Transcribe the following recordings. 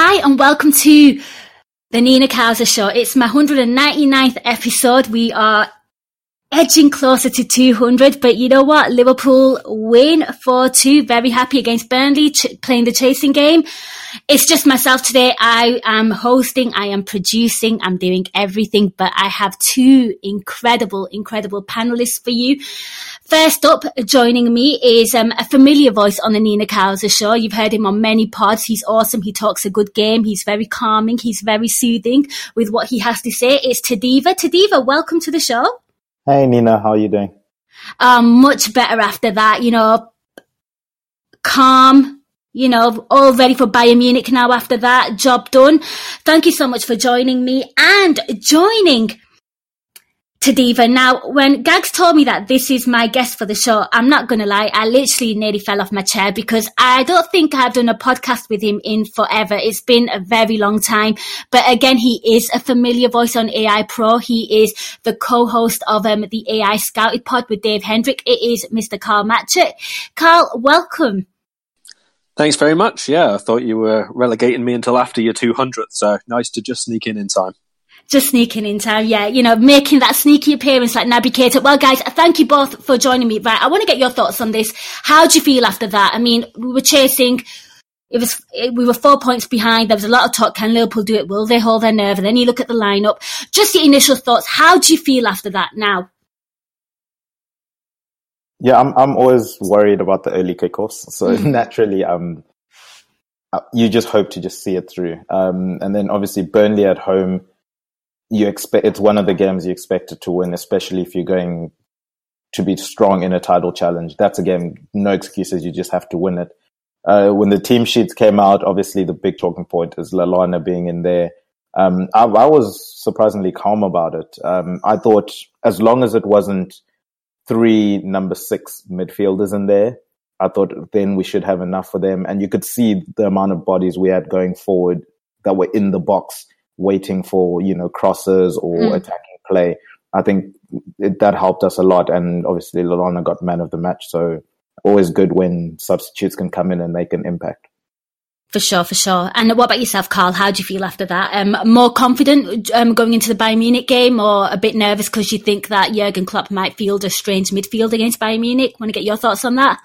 Hi, and welcome to the Nina Kauser Show. It's my 199th episode. We are edging closer to 200, but you know what? Liverpool win 4-2. Very happy against Burnley, ch- playing the chasing game. It's just myself today. I am hosting, I am producing, I'm doing everything, but I have two incredible, incredible panelists for you. First up, joining me is um, a familiar voice on the Nina Kauser show. You've heard him on many pods. He's awesome. He talks a good game. He's very calming. He's very soothing with what he has to say. It's Tadiwa. Tadiwa, welcome to the show. Hey Nina, how are you doing? Um, much better after that, you know, calm, you know, all ready for Bayern Munich now after that. Job done. Thank you so much for joining me and joining Tadiwa. Now, when Gags told me that this is my guest for the show, I'm not going to lie, I literally nearly fell off my chair because I don't think I've done a podcast with him in forever. It's been a very long time. But again, he is a familiar voice on AI Pro. He is the co-host of um, the AI Scouted Pod with Dave Hendrick. It is Mr. Karl Matchett. Karl, welcome. Thanks very much. Yeah, I thought you were relegating me until after your 200th, so nice to just sneak in in time. Just sneaking in time, yeah, you know, making that sneaky appearance like Naby Keita. Well, guys, thank you both for joining me. Right, I want to get your thoughts on this. How do you feel after that? I mean, we were chasing, it was, we were four points behind. There was a lot of talk. Can Liverpool do it? Will they hold their nerve? And then you look at the lineup. Just your initial thoughts. How do you feel after that now? Yeah, I'm I'm always worried about the early kickoffs. So mm. naturally, um, uh, you just hope to just see it through. Um, and then obviously Burnley at home, you expect it's one of the games you expected to win, especially if you're going to be strong in a title challenge. That's a game, no excuses. You just have to win it. Uh, when the team sheets came out, obviously the big talking point is Lallana being in there. Um, I, I, was surprisingly calm about it. Um, I thought as long as it wasn't three number six midfielders in there. I thought then we should have enough for them. And you could see the amount of bodies we had going forward that were in the box waiting for, you know, crosses or mm. attacking play. I think it, that helped us a lot. And obviously Lallana got man of the match. So always good when substitutes can come in and make an impact. For sure, for sure. And what about yourself, Karl? How do you feel after that? Um, more confident um, going into the Bayern Munich game, or a bit nervous because you think that Jurgen Klopp might field a strange midfield against Bayern Munich? Want to get your thoughts on that?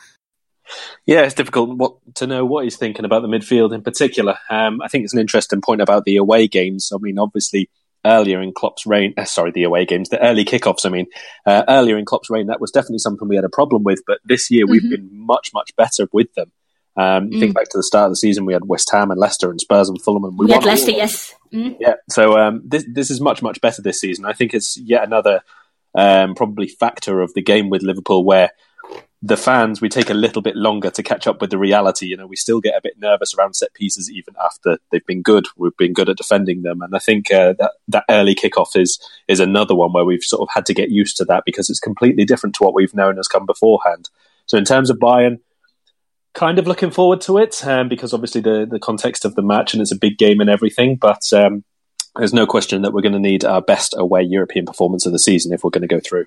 Yeah, it's difficult what, to know what he's thinking about the midfield in particular. Um, I think it's an interesting point about the away games. I mean, obviously, earlier in Klopp's reign, uh, sorry, the away games, the early kickoffs. I mean, uh, earlier in Klopp's reign, that was definitely something we had a problem with. But this year, mm-hmm. we've been much, much better with them. Um, mm. Think back to the start of the season, we had West Ham and Leicester and Spurs and Fulham, and we, we had Leicester, yes. Mm. Yeah, so um, this this is much much better this season. I think it's yet another um, probably factor of the game with Liverpool where the fans we take a little bit longer to catch up with the reality. You know, we still get a bit nervous around set pieces even after they've been good. We've been good at defending them, and I think uh, that that early kickoff is is another one where we've sort of had to get used to that because it's completely different to what we've known has come beforehand. So in terms of Bayern kind of looking forward to it um, because obviously the the context of the match and it's a big game and everything. But um, there's no question that we're going to need our best away European performance of the season if we're going to go through.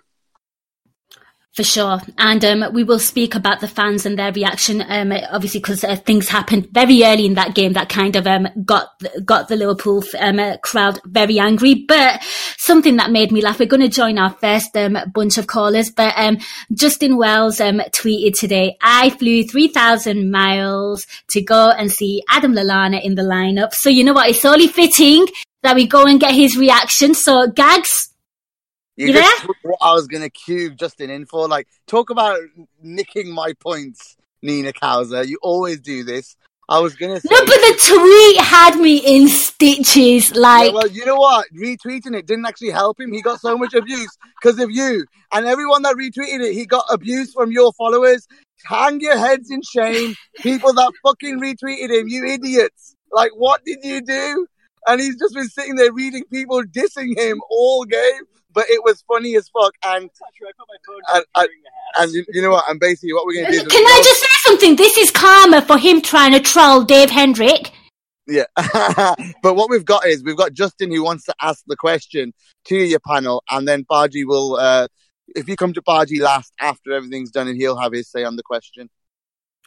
For sure. And um, we will speak about the fans and their reaction, um, obviously, because uh, things happened very early in that game that kind of um, got got the Liverpool um, uh, crowd very angry. But something that made me laugh, we're going to join our first um, bunch of callers. But um, Justin Wells tweeted today, I flew 3,000 miles to go and see Adam Lallana in the lineup. So you know what? It's only fitting that we go and get his reaction. So, Gags, you, you what I was going to cue Justin in for. Like, talk about nicking my points, Nina Kauser. You always do this. I was gonna say. No, but the tweet had me in stitches. Like, Yeah, well, you know what? Retweeting it didn't actually help him. He got so much abuse because of you. And everyone that retweeted it, he got abuse from your followers. Hang your heads in shame. People that fucking retweeted him, you idiots. Like, what did you do? And he's just been sitting there reading people dissing him all game. But it was funny as fuck. And, and, and, and you, you know what? And basically, what we're going to do is. can I just say something? This is karma for him trying to troll Dave Hendrick. Yeah. but what we've got is we've got Justin who wants to ask the question to your panel, and then Baji will, uh, if you come to Baji last after everything's done, and he'll have his say on the question.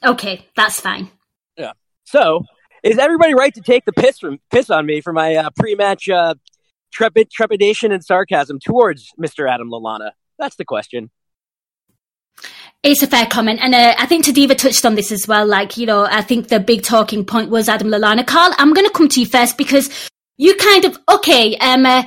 Okay, that's fine. Yeah. So, is everybody right to take the piss from piss on me for my uh, pre-match uh, trepid, trepidation and sarcasm towards Mr. Adam Lallana? That's the question. It's a fair comment, and uh, I think Tadiwa touched on this as well. Like, you know, I think the big talking point was Adam Lallana. Karl, I'm going to come to you first because you kind of okay. Um, uh,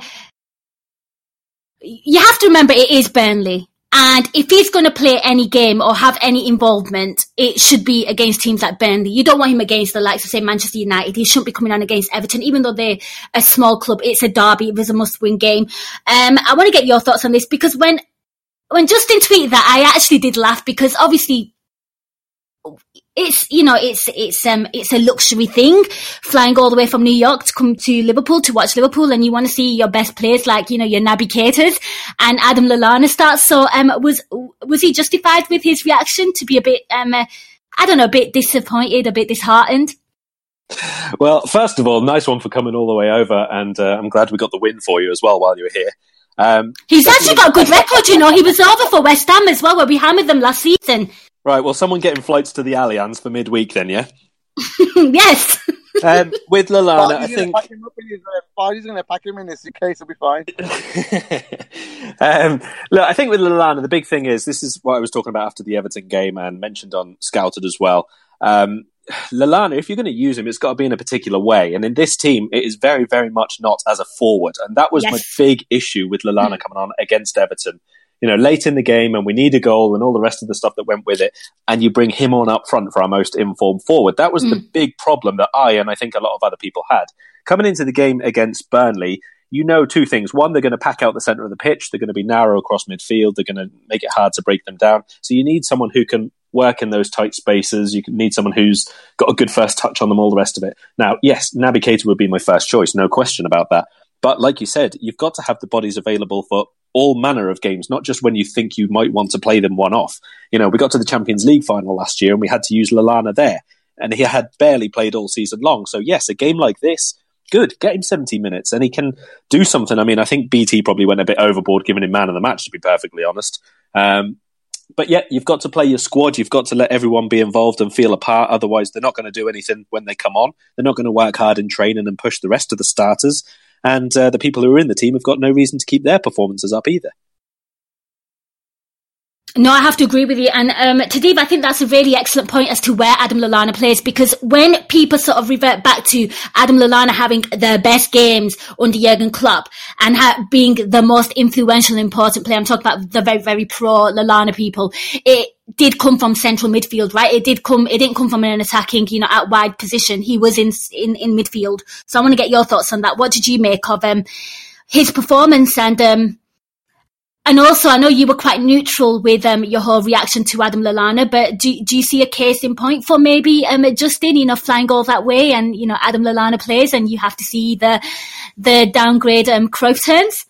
you have to remember it is Burnley, and if he's going to play any game or have any involvement, it should be against teams like Burnley. You don't want him against the likes of say Manchester United. He shouldn't be coming on against Everton, even though they're a small club. It's a derby. It was a must-win game. Um, I want to get your thoughts on this because when when Justin tweeted that, I actually did laugh because obviously it's you know it's it's um it's a luxury thing flying all the way from New York to come to Liverpool to watch Liverpool and you want to see your best players like you know your Naby Keita's and Adam Lallana starts so um was was he justified with his reaction to be a bit um uh, I don't know a bit disappointed a bit disheartened? Well, first of all, nice one for coming all the way over, and uh, I'm glad we got the win for you as well while you were here. Um, he's actually got a good record you know. He was over for West Ham as well where we hammered them last season right, well, someone getting flights to the Allianz for midweek then, yeah? yes Um, with Lallana, I Baji's gonna think. pack him up in his, uh, Baji's gonna pack him in his suitcase. He'll be fine. um, look, I think with Lallana, the big thing is this is what I was talking about after the Everton game and mentioned on Scouted as well. Um, Lallana, if you're going to use him, it's got to be in a particular way. And in this team, it is very, very much not as a forward. And that was my big issue with Lallana coming on against Everton. You know, late in the game, and we need a goal and all the rest of the stuff that went with it, and you bring him on up front for our most informed forward. That was the mm. big problem that I and I think a lot of other people had. Coming into the game against Burnley, you know two things. One, they're going to pack out the centre of the pitch. They're going to be narrow across midfield. They're going to make it hard to break them down. So you need someone who can work in those tight spaces. You can need someone who's got a good first touch on them, all the rest of it. Now, yes, Naby Keita would be my first choice, no question about that. But like you said, you've got to have the bodies available for all manner of games, not just when you think you might want to play them one off. You know, we got to the Champions League final last year and we had to use Lallana there. And he had barely played all season long. So, yes, a game like this, good. Get him 70 minutes and he can do something. I mean, I think BT probably went a bit overboard giving him man of the match, to be perfectly honest. Um, but yeah, you've got to play your squad. You've got to let everyone be involved and feel a part. Otherwise, they're not going to do anything when they come on. They're not going to work hard in training and push the rest of the starters. And uh, the people who are in the team have got no reason to keep their performances up either. No, I have to agree with you. And um, Tadib, I think that's a really excellent point as to where Adam Lallana plays because when people sort of revert back to Adam Lallana having the best games under Jurgen Klopp and ha- being the most influential and important player, I'm talking about the very, very pro Lallana people, it did come from central midfield, right? It did come, it didn't come from an attacking, you know, out wide position. He was in, in, in midfield. So I want to get your thoughts on that. What did you make of um, his performance and, um, and also, I know you were quite neutral with um, your whole reaction to Adam Lallana, but do, do you see a case in point for maybe um, Justin, you know, flying all that way and, you know, Adam Lallana plays and you have to see the the downgrade um, Cruyff turns?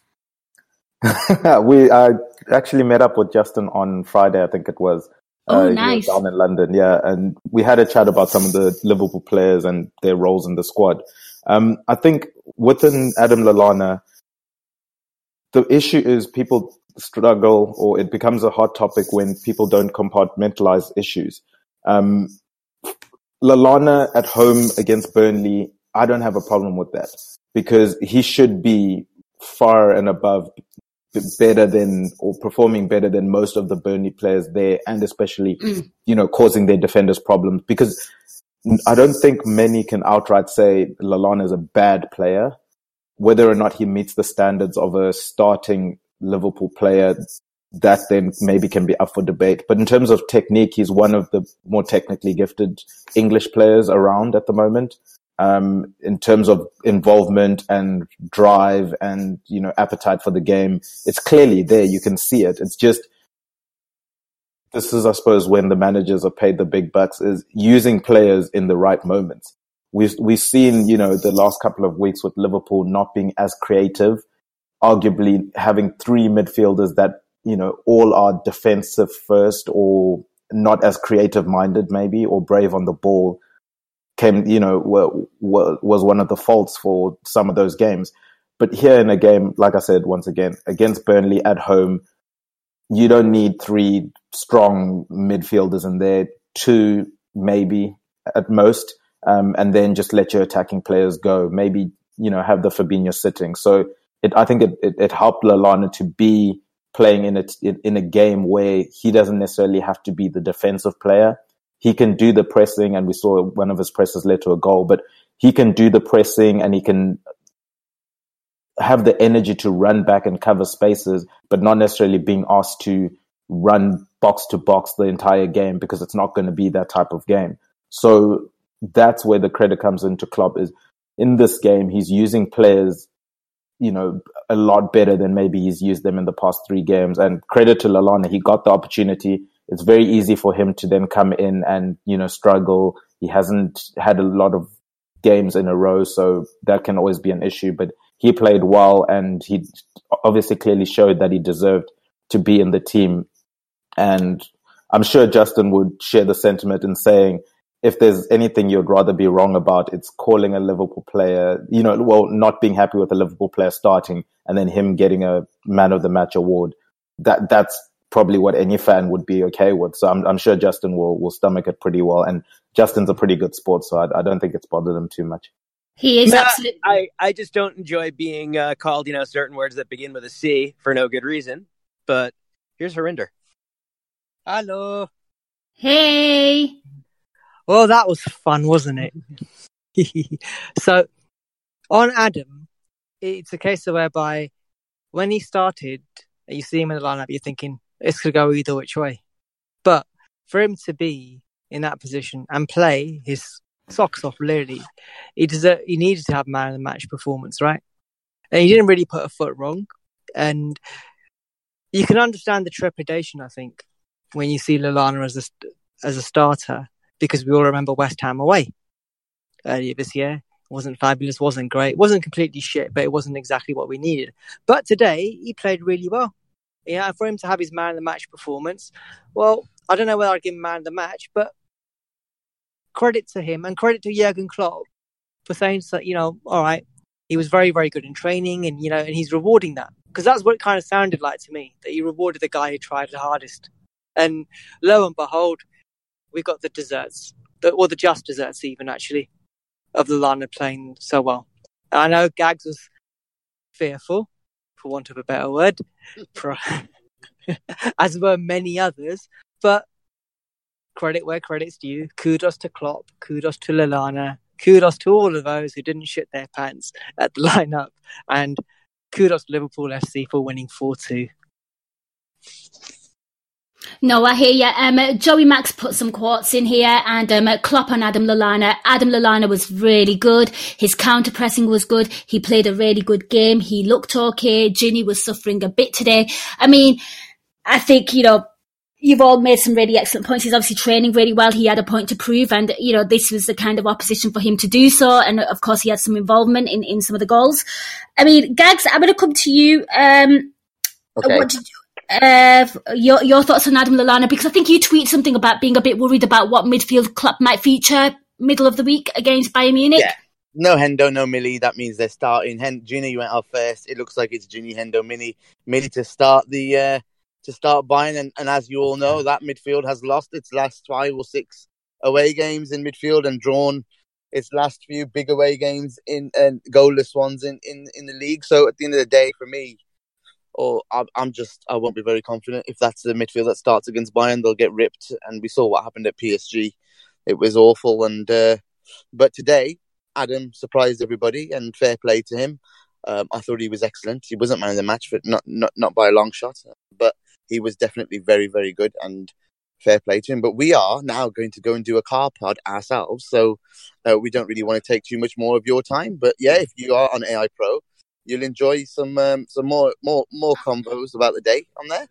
we uh, actually met up with Justin on Friday, I think it was. Oh, uh, nice. Down in London, yeah. And we had a chat about some of the Liverpool players and their roles in the squad. Um, I think within Adam Lallana, the issue is people struggle or it becomes a hot topic when people don't compartmentalize issues. Um, Lallana at home against Burnley, I don't have a problem with that because he should be far and above better than or performing better than most of the Burnley players there and especially, you know, causing their defenders problems because I don't think many can outright say Lallana is a bad player. Whether or not he meets the standards of a starting Liverpool player, that then maybe can be up for debate. But in terms of technique, he's one of the more technically gifted English players around at the moment. Um, in terms of involvement and drive and, you know, appetite for the game, it's clearly there. You can see it. It's just, this is, I suppose, when the managers are paid the big bucks is using players in the right moments. We've, we've seen, you know, the last couple of weeks with Liverpool not being as creative, arguably having three midfielders that you know, all are defensive first or not as creative minded maybe or brave on the ball came, you know, were, were, was one of the faults for some of those games. But here in a game, like I said, once again, against Burnley at home, you don't need three strong midfielders in there, two maybe at most, um, and then just let your attacking players go. Maybe, you know, have the Fabinho sitting. So it, I think it, it, it helped Lallana to be playing in a, in a game where he doesn't necessarily have to be the defensive player. He can do the pressing and we saw one of his presses led to a goal, but he can do the pressing and he can have the energy to run back and cover spaces, but not necessarily being asked to run box to box the entire game because it's not going to be that type of game. So that's where the credit comes into Klopp is in this game, he's using players you know, a lot better than maybe he's used them in the past three games. And credit to Lallana, he got the opportunity. It's very easy for him to then come in and, you know, struggle. He hasn't had a lot of games in a row, so that can always be an issue. But he played well and he obviously clearly showed that he deserved to be in the team. And I'm sure Justin would share the sentiment in saying, if there's anything you'd rather be wrong about, it's calling a Liverpool player, you know, well, not being happy with a Liverpool player starting and then him getting a man of the match award. That, that's probably what any fan would be okay with. So I'm, I'm sure Justin will, will stomach it pretty well. And Justin's a pretty good sport, so I, I don't think it's bothered him too much. He is no, absolutely. I, I just don't enjoy being uh, called, you know, certain words that begin with a C for no good reason. But here's Harinder. Hello. Hey. Well, that was fun, wasn't it? so, on Adam, it's a case of whereby when he started, you see him in the lineup, you're thinking this could go either which way. But for him to be in that position and play his socks off, literally, he deserved, he needed to have man of the match performance, right? And he didn't really put a foot wrong. And you can understand the trepidation, I think, when you see Lallana as a as a starter because we all remember West Ham away earlier this year. It wasn't fabulous, wasn't great, wasn't completely shit, but it wasn't exactly what we needed. But today he played really well. Yeah, for him to have his man of the match performance, well, I don't know whether I'd give him man of the match, but credit to him and credit to Jurgen Klopp for saying you know, all right, he was very, very good in training and, you know, and he's rewarding that. Because that's what it kind of sounded like to me, that he rewarded the guy who tried the hardest. And lo and behold, we got the desserts, the, or the just desserts even actually, of the Lana playing so well. I know Gags was fearful, for want of a better word, for, as were many others, but credit where credit's due. Kudos to Klopp, kudos to Lallana, kudos to all of those who didn't shit their pants at the lineup, and kudos to Liverpool FC for winning 4 2. No, I hear you. Um, Joey Max put some quotes in here and um, Klopp on Adam Lallana. Adam Lallana was really good. His counter pressing was good. He played a really good game. He looked okay. Gini was suffering a bit today. I mean, I think, you know, you've all made some really excellent points. He's obviously training really well. He had a point to prove and, you know, this was the kind of opposition for him to do so. And of course, he had some involvement in, in some of the goals. I mean, Gags, I'm going to come to you. Um, okay. What did you, uh, your your thoughts on Adam Lallana because I think you tweet something about being a bit worried about what midfield Klopp might feature middle of the week against Bayern Munich. Yeah. No Hendo, no Millie. That means they're starting. Hen- Gini went off first. It looks like it's Gini, Hendo, Millie, Millie to start the uh, to start Bayern. And, and as you all know, that midfield has lost its last five or six away games in midfield and drawn its last few big away games in and goalless ones in, in, in the league. So at the end of the day, for me, or I'm just I won't be very confident if that's the midfield that starts against Bayern. They'll get ripped, and we saw what happened at PSG. It was awful, and uh, but today Adam surprised everybody, and fair play to him. Um, I thought he was excellent. He wasn't man of the match, but not not not by a long shot. But he was definitely very, very good and fair play to him. But we are now going to go and do a car pod ourselves, so uh, we don't really want to take too much more of your time. But yeah, if you are on AI Pro, you'll enjoy some um, some more more more combos about the day on there.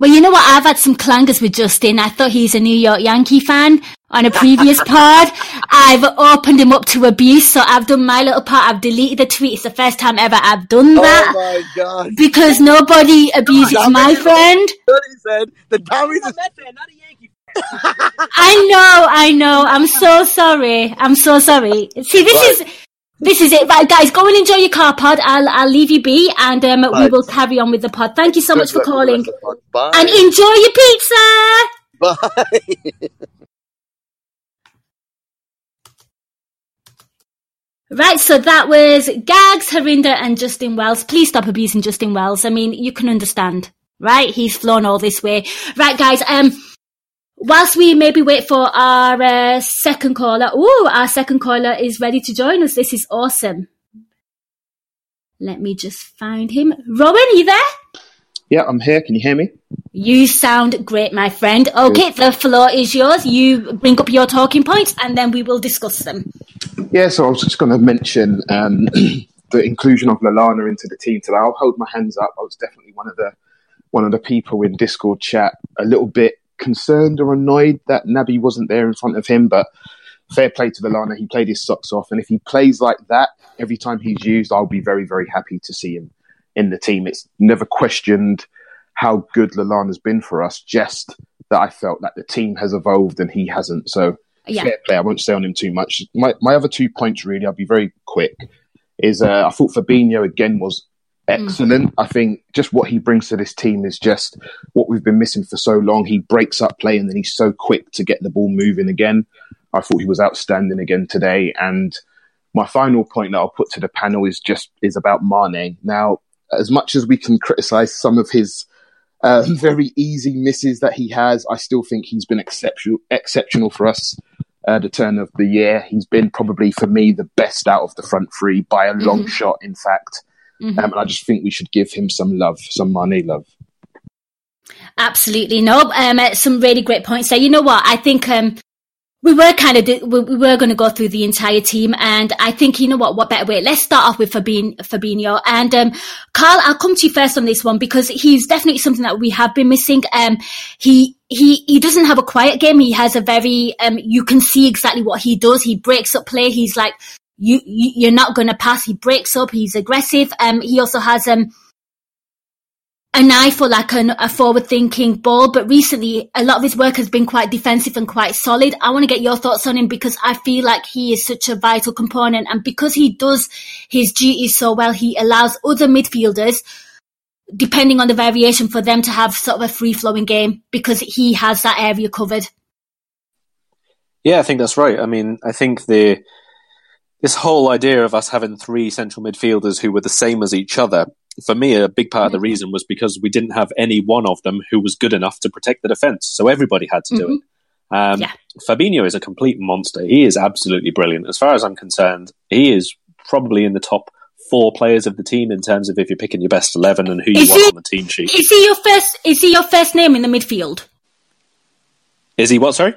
Well, you know what? I've had some clangers with Justin. I thought he's a New York Yankee fan on a previous pod. I've opened him up to abuse, so I've done my little part. I've deleted the tweet. It's the first time ever I've done that. Oh my god! Because nobody abuses Damn my friend. What he said, the damage is not a Yankee fan. I know, I know. I'm so sorry. I'm so sorry. See, this Right. is this is it. Right, guys, go and enjoy your car pod. I'll I'll leave you be, and um, we will carry on with the pod. Thank you so much for Good luck with calling, the rest of the pod. and enjoy your pizza. Bye. Right, so that was Gags, Harinder, and Justin Wells. Please stop abusing Justin Wells. I mean, you can understand, right? He's flown all this way. Right, guys, um, whilst we maybe wait for our uh, second caller, oh, our second caller is ready to join us. This is awesome. Let me just find him. Rowan, are you there? Yeah, I'm here. Can you hear me? You sound great, my friend. Okay, the floor is yours. You bring up your talking points and then we will discuss them. Yeah, so I was just going to mention um, the inclusion of Lallana into the team today. I'll hold my hands up. I was definitely one of the one of the people in Discord chat a little bit concerned or annoyed that Naby wasn't there in front of him, but fair play to Lallana. He played his socks off, and if he plays like that every time he's used, I'll be very, very happy to see him in the team. It's never questioned how good Lallana's been for us, just that I felt that the team has evolved and he hasn't. So Yeah. fair play. I won't stay on him too much. My my other two points, really, I'll be very quick. Is uh, I thought Fabinho again was excellent. I think just what he brings to this team is just what we've been missing for so long. He breaks up play and then he's so quick to get the ball moving again. I thought he was outstanding again today. And my final point that I'll put to the panel is just is about Mane. Now, as much as we can criticize some of his uh, very easy misses that he has, I still think he's been exceptional exceptional for us uh, the turn of the year. He's been probably for me the best out of the front three by a long shot, in fact. Mhm. Um, and I just think we should give him some love, some money love. Absolutely no. Um, uh, some really great points there. You know what? I think um, we were kind of we, we were going to go through the entire team, and I think you know what? What better way? Let's start off with Fabin, Fabinho and um, Karl. I'll come to you first on this one because he's definitely something that we have been missing. Um, he he he doesn't have a quiet game. He has a very um, you can see exactly what he does. He breaks up play. He's like you, you you're not going to pass. He breaks up. He's aggressive. Um, he also has um an eye for like an, a forward thinking ball, but recently a lot of his work has been quite defensive and quite solid. I want to get your thoughts on him because I feel like he is such a vital component and because he does his duties so well, he allows other midfielders, depending on the variation for them to have sort of a free flowing game because he has that area covered. Yeah, I think that's right. I mean, I think the this whole idea of us having three central midfielders who were the same as each other, for me, a big part of the reason was because we didn't have any one of them who was good enough to protect the defence. So everybody had to do it. Um, Yeah. Fabinho is a complete monster. He is absolutely brilliant. As far as I'm concerned, he is probably in the top four players of the team in terms of if you're picking your best 11 and who you Is want he- on the team sheet. Is he your first, is he your first name in the midfield? Is he what, sorry?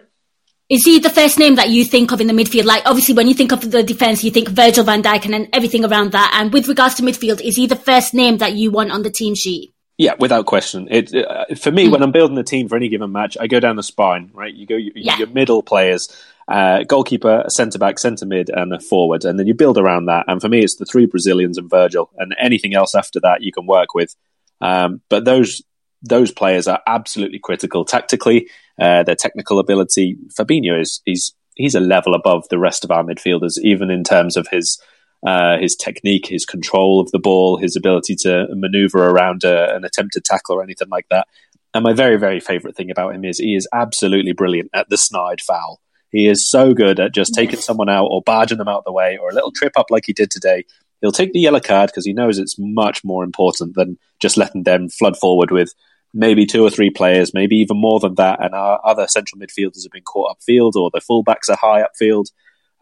Is he the first name that you think of in the midfield? Like, obviously, when you think of the defense, you think Virgil van Dijk and then everything around that. And with regards to midfield, is he the first name that you want on the team sheet? Yeah, without question. It uh, for me when I'm building a team for any given match, I go down the spine. Right, you go you, Yeah. your middle players, uh, goalkeeper, centre back, centre mid, and a forward, and then you build around that. And for me, it's the three Brazilians and Virgil, and anything else after that you can work with. Um, but those those players are absolutely critical tactically. Uh, their technical ability. Fabinho is he's he's a level above the rest of our midfielders, even in terms of his uh, his technique, his control of the ball, his ability to maneuver around a, an attempted tackle or anything like that. And my very, very favourite thing about him is he is absolutely brilliant at the snide foul. He is so good at just taking someone out or barging them out the way or a little trip up like he did today. He'll take the yellow card because he knows it's much more important than just letting them flood forward with maybe two or three players, maybe even more than that. And our other central midfielders have been caught upfield or the fullbacks are high upfield.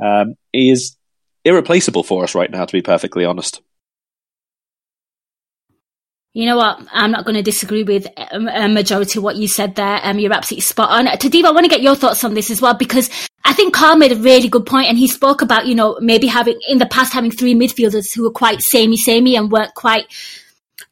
Um, he is irreplaceable for us right now, to be perfectly honest. You know what? I'm not going to disagree with a majority of what you said there. Um, you're absolutely spot on. Tadiwa, I want to get your thoughts on this as well because I think Karl made a really good point and he spoke about, you know, maybe having in the past having three midfielders who were quite samey samey and weren't quite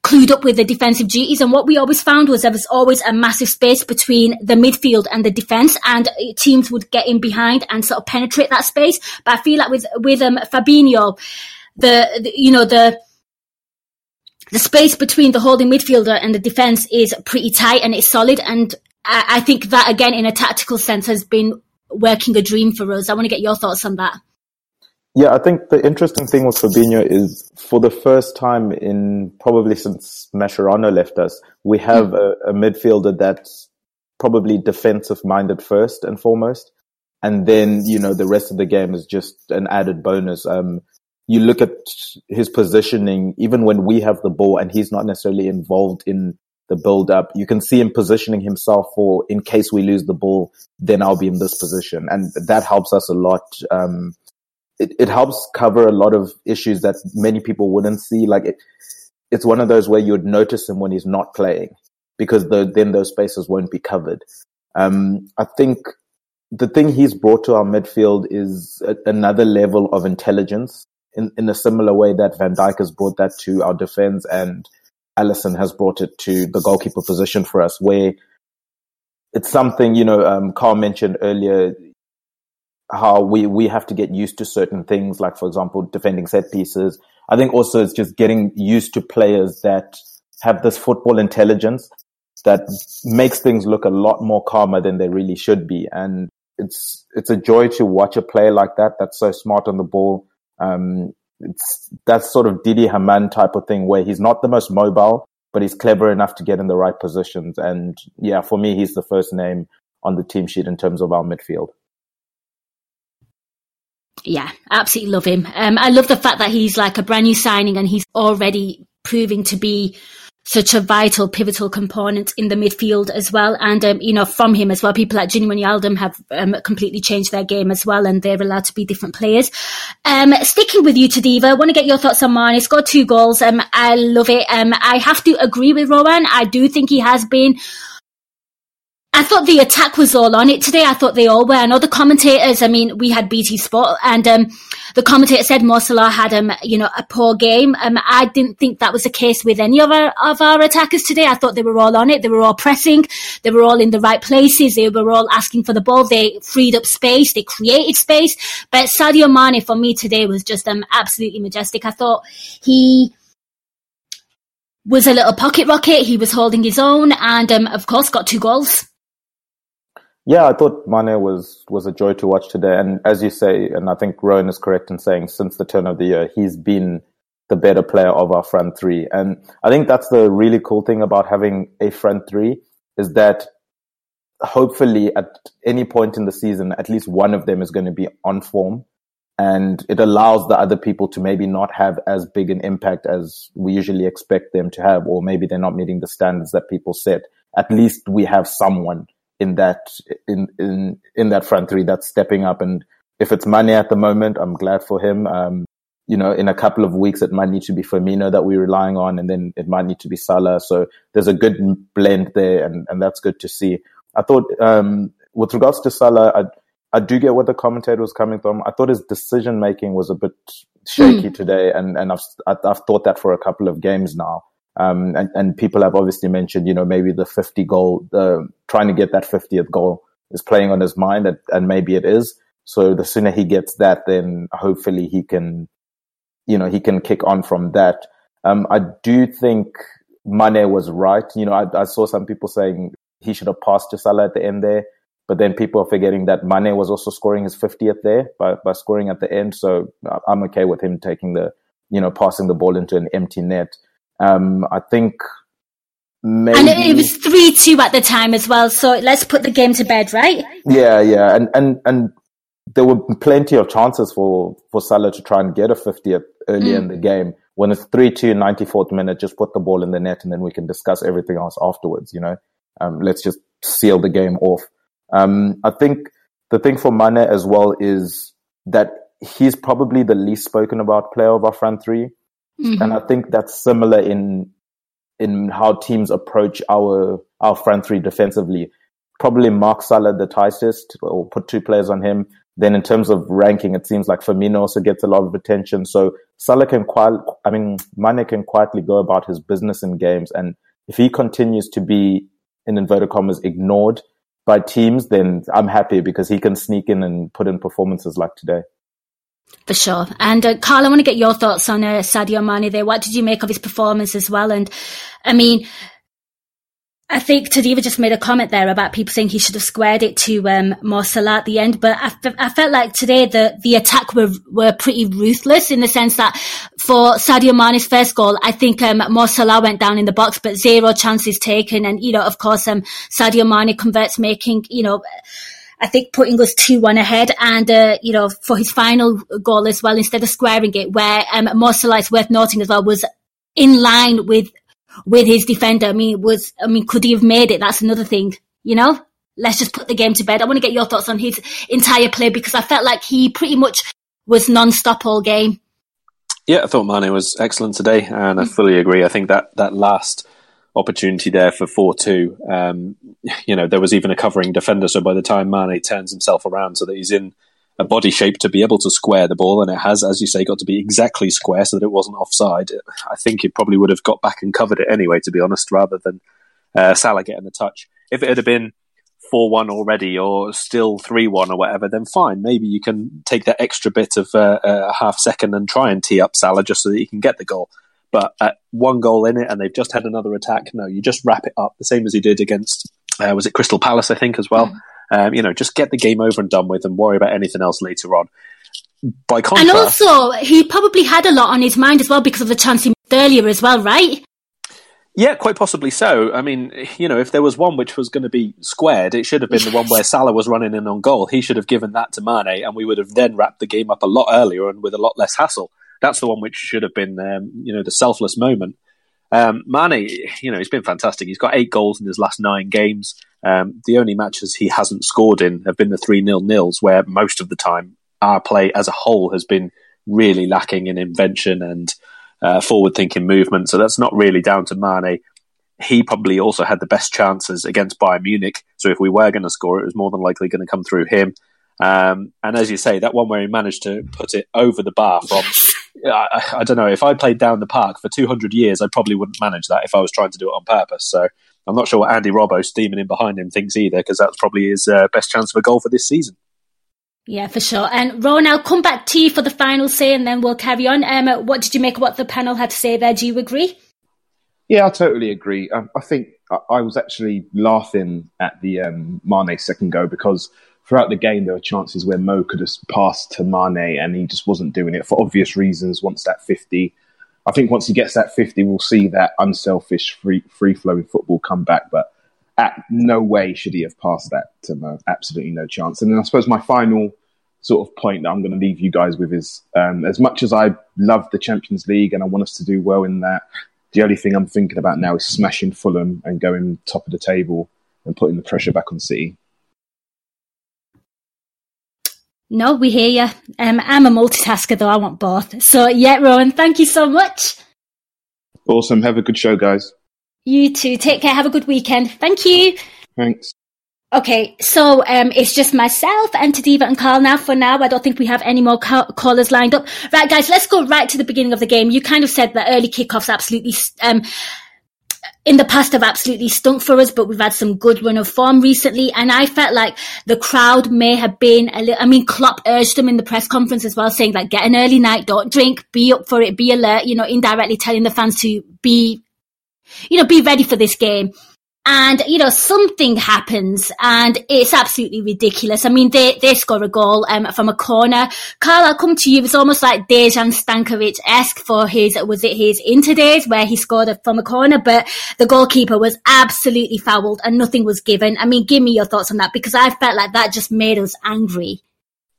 clued up with the defensive duties. And what we always found was there was always a massive space between the midfield and the defense, and teams would get in behind and sort of penetrate that space. But I feel like with with um, Fabinho, the, the you know the the space between the holding midfielder and the defense is pretty tight and it's solid. And I, I think that again, in a tactical sense, has been working a dream for us. I want to get your thoughts on that. Yeah, I think the interesting thing with Fabinho is for the first time in probably since Mascherano left us, we have mm. a, a, midfielder that's probably defensive minded first and foremost. And then, you know, the rest of the game is just an added bonus. Um, you look at his positioning, even when we have the ball and he's not necessarily involved in the build up, you can see him positioning himself for in case we lose the ball, then I'll be in this position. And that helps us a lot. Um, it, it helps cover a lot of issues that many people wouldn't see. Like it, it's one of those where you'd notice him when he's not playing because the, then those spaces won't be covered. Um, I think the thing he's brought to our midfield is a, another level of intelligence in, in a similar way that Van Dijk has brought that to our defense and Alisson has brought it to the goalkeeper position for us where it's something, you know, um, Karl mentioned earlier, how we, we have to get used to certain things, like, for example, defending set pieces. I think also it's just getting used to players that have this football intelligence that makes things look a lot more calmer than they really should be. And it's, it's a joy to watch a player like that that's so smart on the ball. Um, it's that sort of Didi Hamann type of thing where he's not the most mobile, but he's clever enough to get in the right positions. And yeah, for me, he's the first name on the team sheet in terms of our midfield. Yeah, absolutely love him. Um, I love the fact that he's like a brand new signing and he's already proving to be such a vital, pivotal component in the midfield as well. And, um, you know, from him as well, people like Gini Wijnaldum have um, completely changed their game as well, and they're allowed to be different players. Um, sticking with you, Tadiwa, I want to get your thoughts on Mane. He scored two goals. Um, I love it. Um, I have to agree with Rowan. I do think he has been I thought the attack was all on it today. I thought they all were. I know the commentators, I mean, we had BT Sport and, um, the commentator said Mo had, um, you know, a poor game. Um, I didn't think that was the case with any of our, of our attackers today. I thought they were all on it. They were all pressing. They were all in the right places. They were all asking for the ball. They freed up space. They created space. But Sadio Mane for me today was just, um, absolutely majestic. I thought he, was a little pocket rocket. He was holding his own and, um, of course, got two goals. Yeah, I thought Mane was was a joy to watch today, and as you say, and I think Rowan is correct in saying since the turn of the year, he's been the better player of our front three, and I think that's the really cool thing about having a front three is that hopefully at any point in the season, at least one of them is going to be on form, and it allows the other people to maybe not have as big an impact as we usually expect them to have, or maybe they're not meeting the standards that people set. At least we have someone in that in in in that front three that's stepping up. And if it's Mane at the moment, I'm glad for him. Um, you know, in a couple of weeks, it might need to be Firmino that we're relying on, and then it might need to be Salah. So there's a good blend there, and, and that's good to see. I thought, um, with regards to Salah, I, I do get where the commentator was coming from. I thought his decision making was a bit shaky mm. today, and, and I've, I've thought that for a couple of games now. Um, and, and people have obviously mentioned, you know, maybe the 50 goal, the trying to get that 50th goal is playing on his mind and, and maybe it is. So the sooner he gets that, then hopefully he can, you know, he can kick on from that. Um, I do think Mane was right. You know, I, I saw some people saying he should have passed to Salah at the end there. But then people are forgetting that Mane was also scoring his 50th there by, by scoring at the end. So I'm okay with him taking the, you know, passing the ball into an empty net. Um, I think maybe. And it was 3 2 at the time as well. So let's put the game to bed, right? Yeah, yeah. And, and, and there were plenty of chances for, for Salah to try and get a 50th early mm. in the game. When it's 3 2, 94th minute, just put the ball in the net and then we can discuss everything else afterwards, you know? Um, let's just seal the game off. Um, I think the thing for Mane as well is that he's probably the least spoken about player of our front three. Mm-hmm. And I think that's similar in in how teams approach our our front three defensively. Probably Mark Salah the tightest, or put two players on him. Then in terms of ranking, it seems like Firmino also gets a lot of attention. So Salah can quite, I mean, Mane can quietly go about his business in games. And if he continues to be, in inverted commas, ignored by teams, then I'm happy because he can sneak in and put in performances like today. For sure. And uh, Karl, I want to get your thoughts on uh, Sadio Mane there. What did you make of his performance as well? And I mean, I think Tadiwa just made a comment there about people saying he should have squared it to um, at the end, but I, f- I felt like today the the attack were were pretty ruthless in the sense that for Sadio Mane's first goal, I think um, went down in the box, but zero chances taken, and you know, of course, um, Sadio Mane converts, making you know. I think putting us 2-1 ahead and, uh, you know, for his final goal as well, instead of squaring it, where um, it's worth noting as well, was in line with with his defender. I mean, was I mean, could he have made it? That's another thing. You know, let's just put the game to bed. I want to get your thoughts on his entire play because I felt like he pretty much was non-stop all game. Yeah, I thought Mane was excellent today, and I fully agree. I think that that last opportunity there for four two, um, you know, there was even a covering defender. So by the time Mane turns himself around, so that he's in a body shape to be able to square the ball, and it has, as you say, got to be exactly square so that it wasn't offside. I think it probably would have got back and covered it anyway, to be honest, rather than uh, Salah getting the touch. If it had been four one already, or still three one, or whatever, then fine. Maybe you can take that extra bit of uh, a half second and try and tee up Salah just so that you can get the goal. But at one goal in it, and they've just had another attack. No, you just wrap it up the same as he did against uh, was it Crystal Palace, I think, as well. Mm. Um, you know, just get the game over and done with and worry about anything else later on. By contrast, and also he probably had a lot on his mind as well because of the chance he missed earlier as well, right? Yeah, quite possibly so. I mean, you know, if there was one which was going to be squared, it should have been the one where Salah was running in on goal. He should have given that to Mane, and we would have then wrapped the game up a lot earlier and with a lot less hassle. That's the one which should have been, um, you know, the selfless moment. Um, Mane, you know, he's been fantastic. He's got eight goals in his last nine games. Um, the only matches he hasn't scored in have been the 3 nil nils, where most of the time our play as a whole has been really lacking in invention and uh, forward thinking movement. So that's not really down to Mane. He probably also had the best chances against Bayern Munich. So if we were going to score, it was more than likely going to come through him. Um, and as you say, that one where he managed to put it over the bar from, I, I, don't know, if I played down the park for 200 years, I probably wouldn't manage that if I was trying to do it on purpose. So I'm not sure what Andy Robbo steaming in behind him thinks either, because that's probably his uh, best chance of a goal for this season. Yeah, for sure. And Ron, I'll come back to you for the final say, and then we'll carry on. Um, what did you make of what the panel had to say there? Do you agree? Yeah, I totally agree. Um, I think I was actually laughing at the um, Mane second go because throughout the game there were chances where Mo could have passed to Mane and he just wasn't doing it for obvious reasons. Once that fifty, I think once he gets that 50, we'll see that unselfish, free, free flowing football come back. But at no way should he have passed that to Mo. Absolutely no chance. And then I suppose my final sort of point that I'm going to leave you guys with is um, as much as I love the Champions League and I want us to do well in that, the only thing I'm thinking about now is smashing Fulham and going top of the table and putting the pressure back on City. No, we hear you. Um, I'm a multitasker though. I want both. So yeah, Rowan, thank you so much. Awesome. Have a good show, guys. You too. Take care. Have a good weekend. Thank you. Thanks. Okay, so um, it's just myself and Tadiwa and Karl now. For now, I don't think we have any more ca- callers lined up. Right, guys, let's go right to the beginning of the game. You kind of said that early kickoffs absolutely um, in the past have absolutely stunk for us, but we've had some good run of form recently. And I felt like the crowd may have been a little, I mean, Klopp urged them in the press conference as well, saying like, get an early night, don't drink, be up for it, be alert, you know, indirectly telling the fans to be, you know, be ready for this game and you know something happens and it's absolutely ridiculous. I mean, they they score a goal um, from a corner. Karl, I'll come to you. It's almost like Dejan Stankovic esque for his was it his Inter days where he scored it from a corner, but the goalkeeper was absolutely fouled and nothing was given. I mean, give me your thoughts on that because I felt like that just made us angry,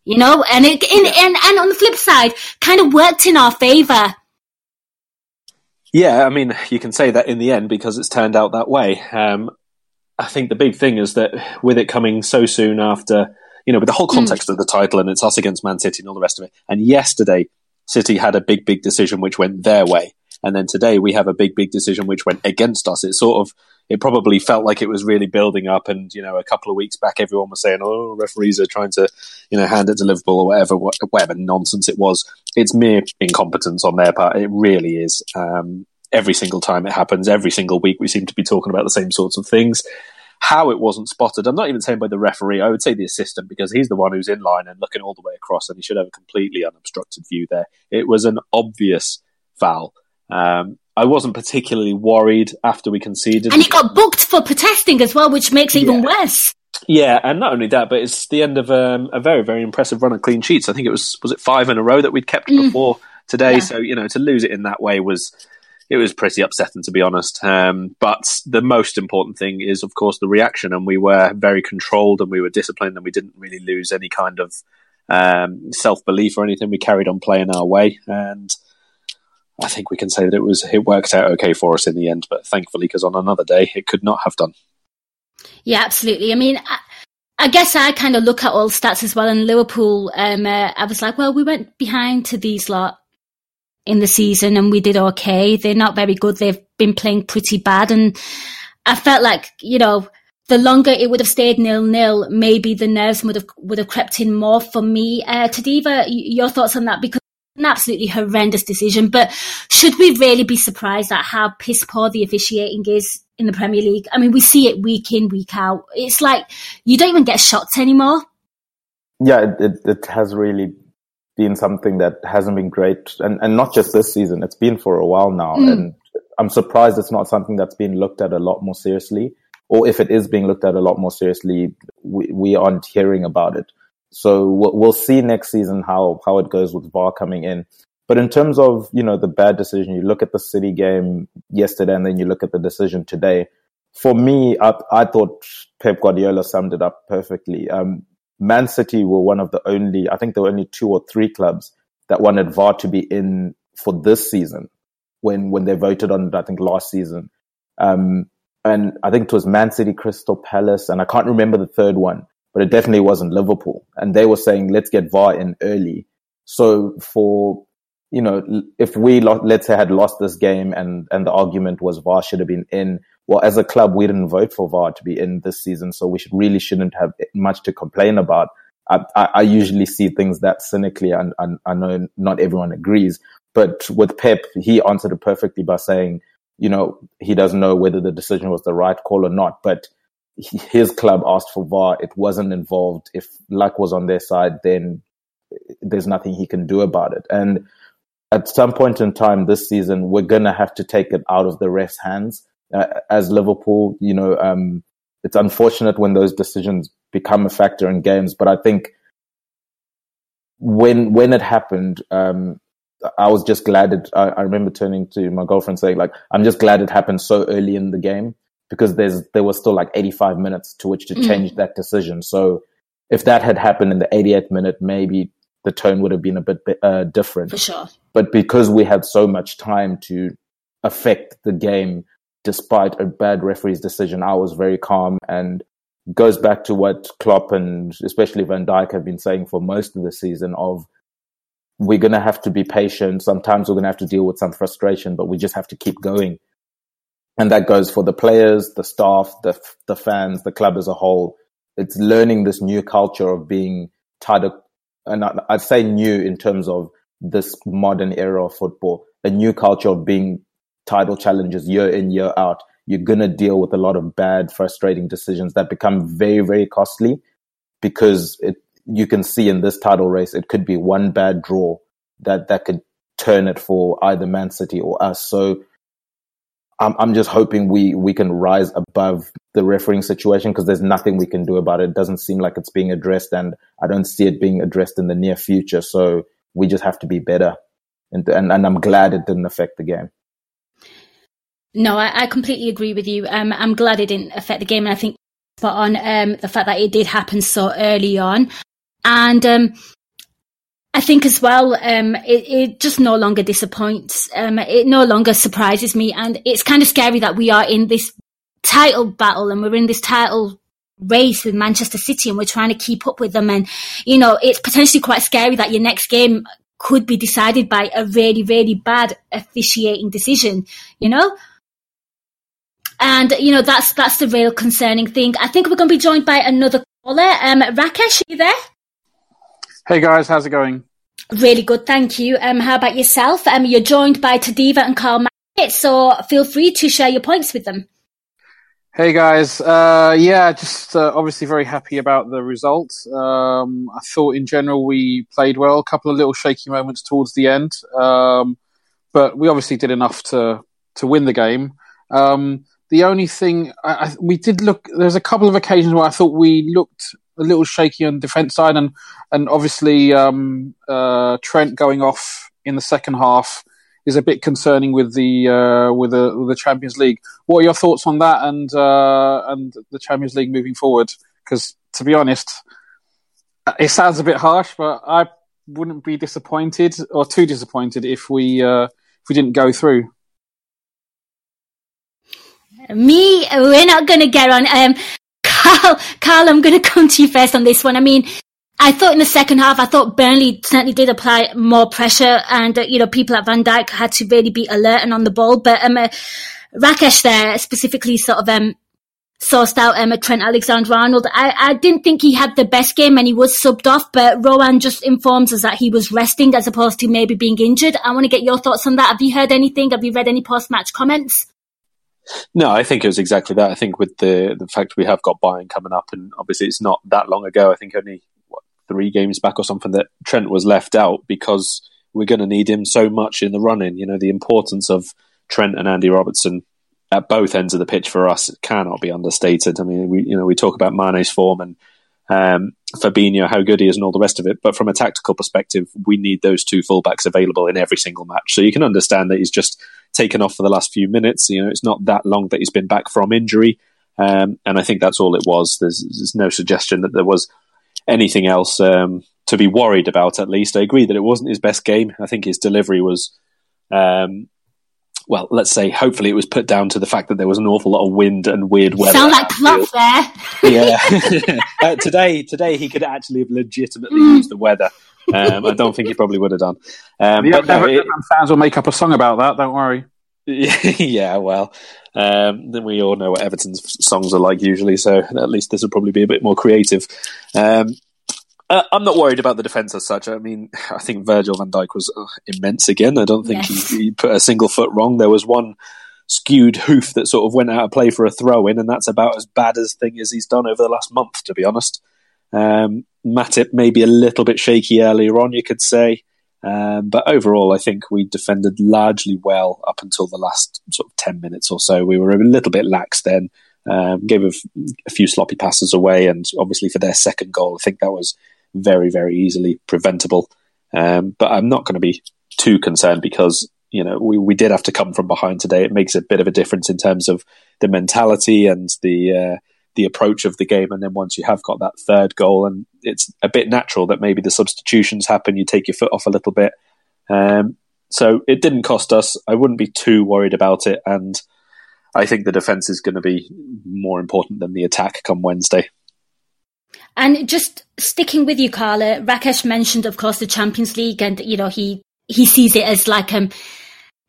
you know. And it in, and and on the flip side, kind of worked in our favour yeah, I mean, you can say that in the end because it's turned out that way. Um, I think the big thing is that with it coming so soon after, you know, with the whole hmm. context mm. of the title and it's us against Man City and all the rest of it. And yesterday, City had a big, big decision which went their way. And then today we have a big, big decision which went against us. It sort of, it probably felt like it was really building up. And, you know, a couple of weeks back, everyone was saying, oh, referees are trying to, you know, hand it to Liverpool or whatever, whatever nonsense it was. It's mere incompetence on their part. It really is. Um, every single time it happens, every single week, we seem to be talking about the same sorts of things how it wasn't spotted. I'm not even saying by the referee. I would say the assistant because he's the one who's in line and looking all the way across, and he should have a completely unobstructed view there. It was an obvious foul. Um, I wasn't particularly worried after we conceded, and he got booked for protesting as well, which makes it even worse. yeah, and not only that, but it's the end of um, a very, very impressive run of clean sheets. I think it was was it five in a row that we'd kept before today. Yeah. So you know, to lose it in that way was it was pretty upsetting to be honest. Um, but the most important thing is, of course, the reaction, and we were very controlled and we were disciplined, and we didn't really lose any kind of um, self belief or anything. We carried on playing our way, and I think we can say that it was it worked out okay for us in the end. But thankfully, because on another day, it could not have done. Yeah, absolutely. I mean, I, I guess I kind of look at all stats as well. And Liverpool, um, uh, I was like, well, we went behind to these lot in the season and we did okay. They're not very good. They've been playing pretty bad. And I felt like, you know, the longer it would have stayed nil nil, maybe the nerves would have would have crept in more for me. Uh, Tadiwa, your thoughts on that? Because an absolutely horrendous decision. But should we really be surprised at how piss poor the officiating is in the Premier League? I mean, we see it week in, week out. It's like you don't even get shots anymore. yeah, it, it, it has really been something that hasn't been great, and, and not just this season. It's been for a while now, Mm. and I'm surprised it's not something that's been looked at a lot more seriously. Or if it is being looked at a lot more seriously, we, we aren't hearing about it. So we'll, see next season how how it goes with VAR coming in. But in terms of you know the bad decision, you look at the City game yesterday, and then you look at the decision today. For me, I, I thought Pep Guardiola summed it up perfectly. Um, Man City were one of the only, I think there were only two or three clubs that wanted VAR to be in for this season when, when they voted on it, I think last season. Um, and I think it was Man City, Crystal Palace, and I can't remember the third one, but it definitely wasn't Liverpool. And they were saying, let's get VAR in early. So for, you know, if we, let's say, had lost this game and, and the argument was VAR should have been in, well, as a club, we didn't vote for VAR to be in this season, so we should really shouldn't have much to complain about. I, I, I usually see things that cynically, and, and I know not everyone agrees, but with Pep, he answered it perfectly by saying, you know, he doesn't know whether the decision was the right call or not, but his club asked for VAR. It wasn't involved. If luck was on their side, then there's nothing he can do about it. And at some point in time this season, we're going to have to take it out of the ref's hands. Uh, as Liverpool, you know, um, it's unfortunate when those decisions become a factor in games, but I think when when it happened, um, I was just glad it. I, I remember turning to my girlfriend saying, "Like, I'm just glad it happened so early in the game because there's there was still like 85 minutes to which to Mm. change that decision. So if that had happened in the 88th minute, maybe the tone would have been a bit uh, different For sure. but because we had so much time to affect the game despite a bad referee's decision, I was very calm and goes back to what Klopp and especially Van Dijk have been saying for most of the season of we're going to have to be patient. Sometimes we're going to have to deal with some frustration, but we just have to keep going. And that goes for the players, the staff, the, the fans, the club as a whole. It's learning this new culture of being tied up. And I- I'd say new in terms of this modern era of football, a new culture of being title challenges year in, year out. You're to deal with a lot of bad, frustrating decisions that become very, very costly because it, you can see in this title race, it could be one bad draw that, that could turn it for either Man City or us. So I'm, I'm just hoping we, we can rise above the refereeing situation because there's nothing we can do about it. It doesn't seem like it's being addressed and I don't see it being addressed in the near future. So we just have to be better. And, and, and I'm glad it didn't affect the game. No, I, I completely agree with you. Um, I'm glad it didn't affect the game, and I think spot on um, the fact that it did happen so early on, and um, I think as well, um, it, it just no longer disappoints. Um, it no longer surprises me, and it's kind of scary that we are in this title battle and we're in this title race with Manchester City, and we're trying to keep up with them. And you know, it's potentially quite scary that your next game could be decided by a really, really bad officiating decision, you know? And, you know, that's, that's the real concerning thing. I think we're going to be joined by another caller. Um, Rakesh, are you there? Hey guys, how's it going? Really good, thank you. Um, how about yourself? Um, you're joined by Tadiwa and Karl Matchett, so feel free to share your points with them. Hey guys, uh, yeah, just uh, obviously very happy about the result. Um, I thought in general we played well. A couple of little shaky moments towards the end, um, but we obviously did enough to to win the game. Um, the only thing I, I, we did look, there's a couple of occasions where I thought we looked a little shaky on defence side, and and obviously um, uh, Trent going off in the second half is a bit concerning with the uh, with the with the Champions League. What are your thoughts on that and uh, and the Champions League moving forward? Because to be honest, it sounds a bit harsh, but I wouldn't be disappointed or too disappointed if we uh, if we didn't go through. Me, we're not going to get on. Um, Karl, Karl, I'm going to come to you first on this one. I mean, I thought in the second half, I thought Burnley certainly did apply more pressure, and uh, you know people at Van Dijk had to really be alert and on the ball. But um, uh, Rakesh there specifically sort of um, sourced out um, Trent Alexander-Arnold. I, I didn't think he had the best game, and he was subbed off. But Rowan just informs us that he was resting as opposed to maybe being injured. I want to get your thoughts on that. Have you heard anything? Have you read any post-match comments? No, I think it was exactly that. I think with the the fact we have got Bayern coming up, and obviously it's not that long ago. I think only what, three games back or something that Trent was left out because we're going to need him so much in the running. You know, the importance of Trent and Andy Robertson at both ends of the pitch for us cannot be understated. I mean, we you know we talk about Mane's form and um, Fabinho, how good he is, and all the rest of it. But from a tactical perspective, we need those two fullbacks available in every single match. So you can understand that he's just taken off for the last few minutes. You know, it's not that long that he's been back from injury. Um, and I think that's all it was. There's, there's, no suggestion that there was anything else um, to be worried about, at least. I agree that it wasn't his best game. I think his delivery was, um, well, let's say, hopefully it was put down to the fact that there was an awful lot of wind and weird weather. Sound like Klopp there. yeah. uh, today, today he could actually have legitimately mm. used the weather. Um, I don't think he probably would have done. Um, the but no, it, fans will make up a song about that. Don't worry. yeah, well, um, then we all know what Everton's songs are like usually, so at least this will probably be a bit more creative. Um, uh, I'm not worried about the defence as such. I mean, I think Virgil van Dijk was uh, immense again. I don't think yes. he, he, put a single foot wrong. There was one skewed hoof that sort of went out of play for a throw in, and that's about as bad as thing as he's done over the last month, to be honest. Um, Matip maybe a little bit shaky earlier on, you could say. Um, but overall, I think we defended largely well up until the last sort of 10 minutes or so. We were a little bit lax then, um, gave a, f- a few sloppy passes away. And obviously, for their second goal, I think that was very, very easily preventable. Um, but I'm not going to be too concerned because, you know, we, we did have to come from behind today. It makes a bit of a difference in terms of the mentality and the. Uh, the approach of the game. And then once you have got that third goal, and it's a bit natural that maybe the substitutions happen, you take your foot off a little bit. Um, so it didn't cost us. I wouldn't be too worried about it. And I think the defence is going to be more important than the attack come Wednesday. And just sticking with you, Carla, Rakesh mentioned, of course, the Champions League, and you know he he sees it as like um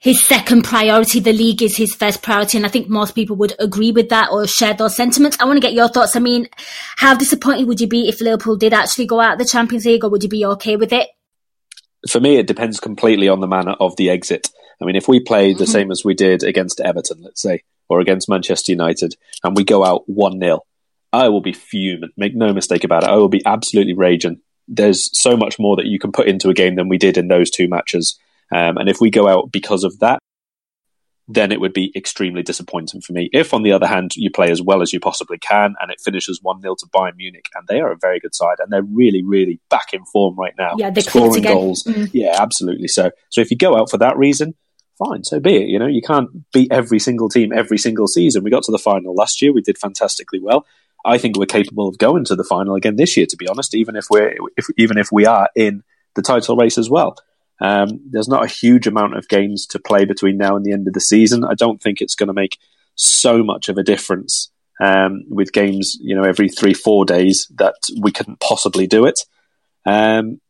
his second priority. The league is his first priority. And I think most people would agree with that or share those sentiments. I want to get your thoughts. I mean, how disappointed would you be if Liverpool did actually go out of the Champions League or would you be okay with it? For me, it depends completely on the manner of the exit. I mean, if we play the mm-hmm. same as we did against Everton, let's say, or against Manchester United, and we go out 1 0, I will be fuming. Make no mistake about it. I will be absolutely raging. There's so much more that you can put into a game than we did in those two matches. Um, and if we go out because of that, then it would be extremely disappointing for me. If, on the other hand, you play as well as you possibly can and it finishes 1 0 to Bayern Munich, and they are a very good side and they're really, really back in form right now. Yeah, they're scoring goals. Mm. Yeah, absolutely. So, so if you go out for that reason, fine, so be it. You know, you can't beat every single team every single season. We got to the final last year, we did fantastically well. I think we're capable of going to the final again this year, to be honest, even if we're if, even if we are in the title race as well. Um, there's not a huge amount of games to play between now and the end of the season. I don't think it's going to make so much of a difference um, with games, you know, every three, four days that we couldn't possibly do it. Um,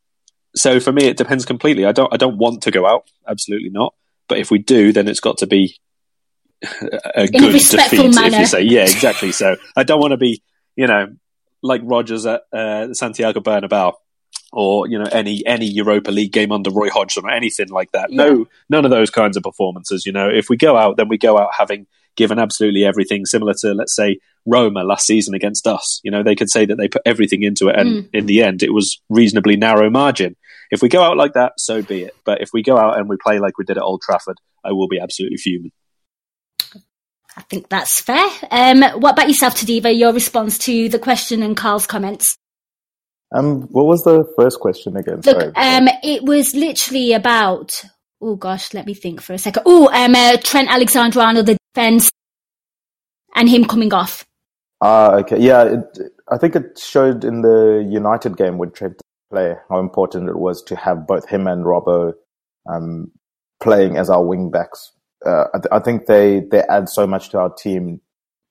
so for me, it depends completely. I don't I don't want to go out, absolutely not. But if we do, then it's got to be a In a good respectful defeat. If manner. you say, yeah, exactly. So I don't want to be, you know, like Rodgers at uh, Santiago Bernabeu. Or you know any any Europa League game under Roy Hodgson or anything like that. No, none of those kinds of performances. You know, if we go out, then we go out having given absolutely everything, similar to let's say Roma last season against us. You know, they could say that they put everything into it, and in the end, it was reasonably narrow margin. If we go out like that, so be it. But if we go out and we play like we did at Old Trafford, I will be absolutely fuming. I think that's fair. Um, what about yourself, Tadiwa? Your response to the question and Karl's comments? Um, what was the first question again? Look, Sorry. um, it was literally about. Oh gosh, let me think for a second. Oh, um, uh, Trent Alexander-Arnold, the defense, and him coming off. Ah, okay. Yeah, it, I think it showed in the United game with Trent play how important it was to have both him and Robbo um, playing as our wing backs. Uh, I, th- I think they, they add so much to our team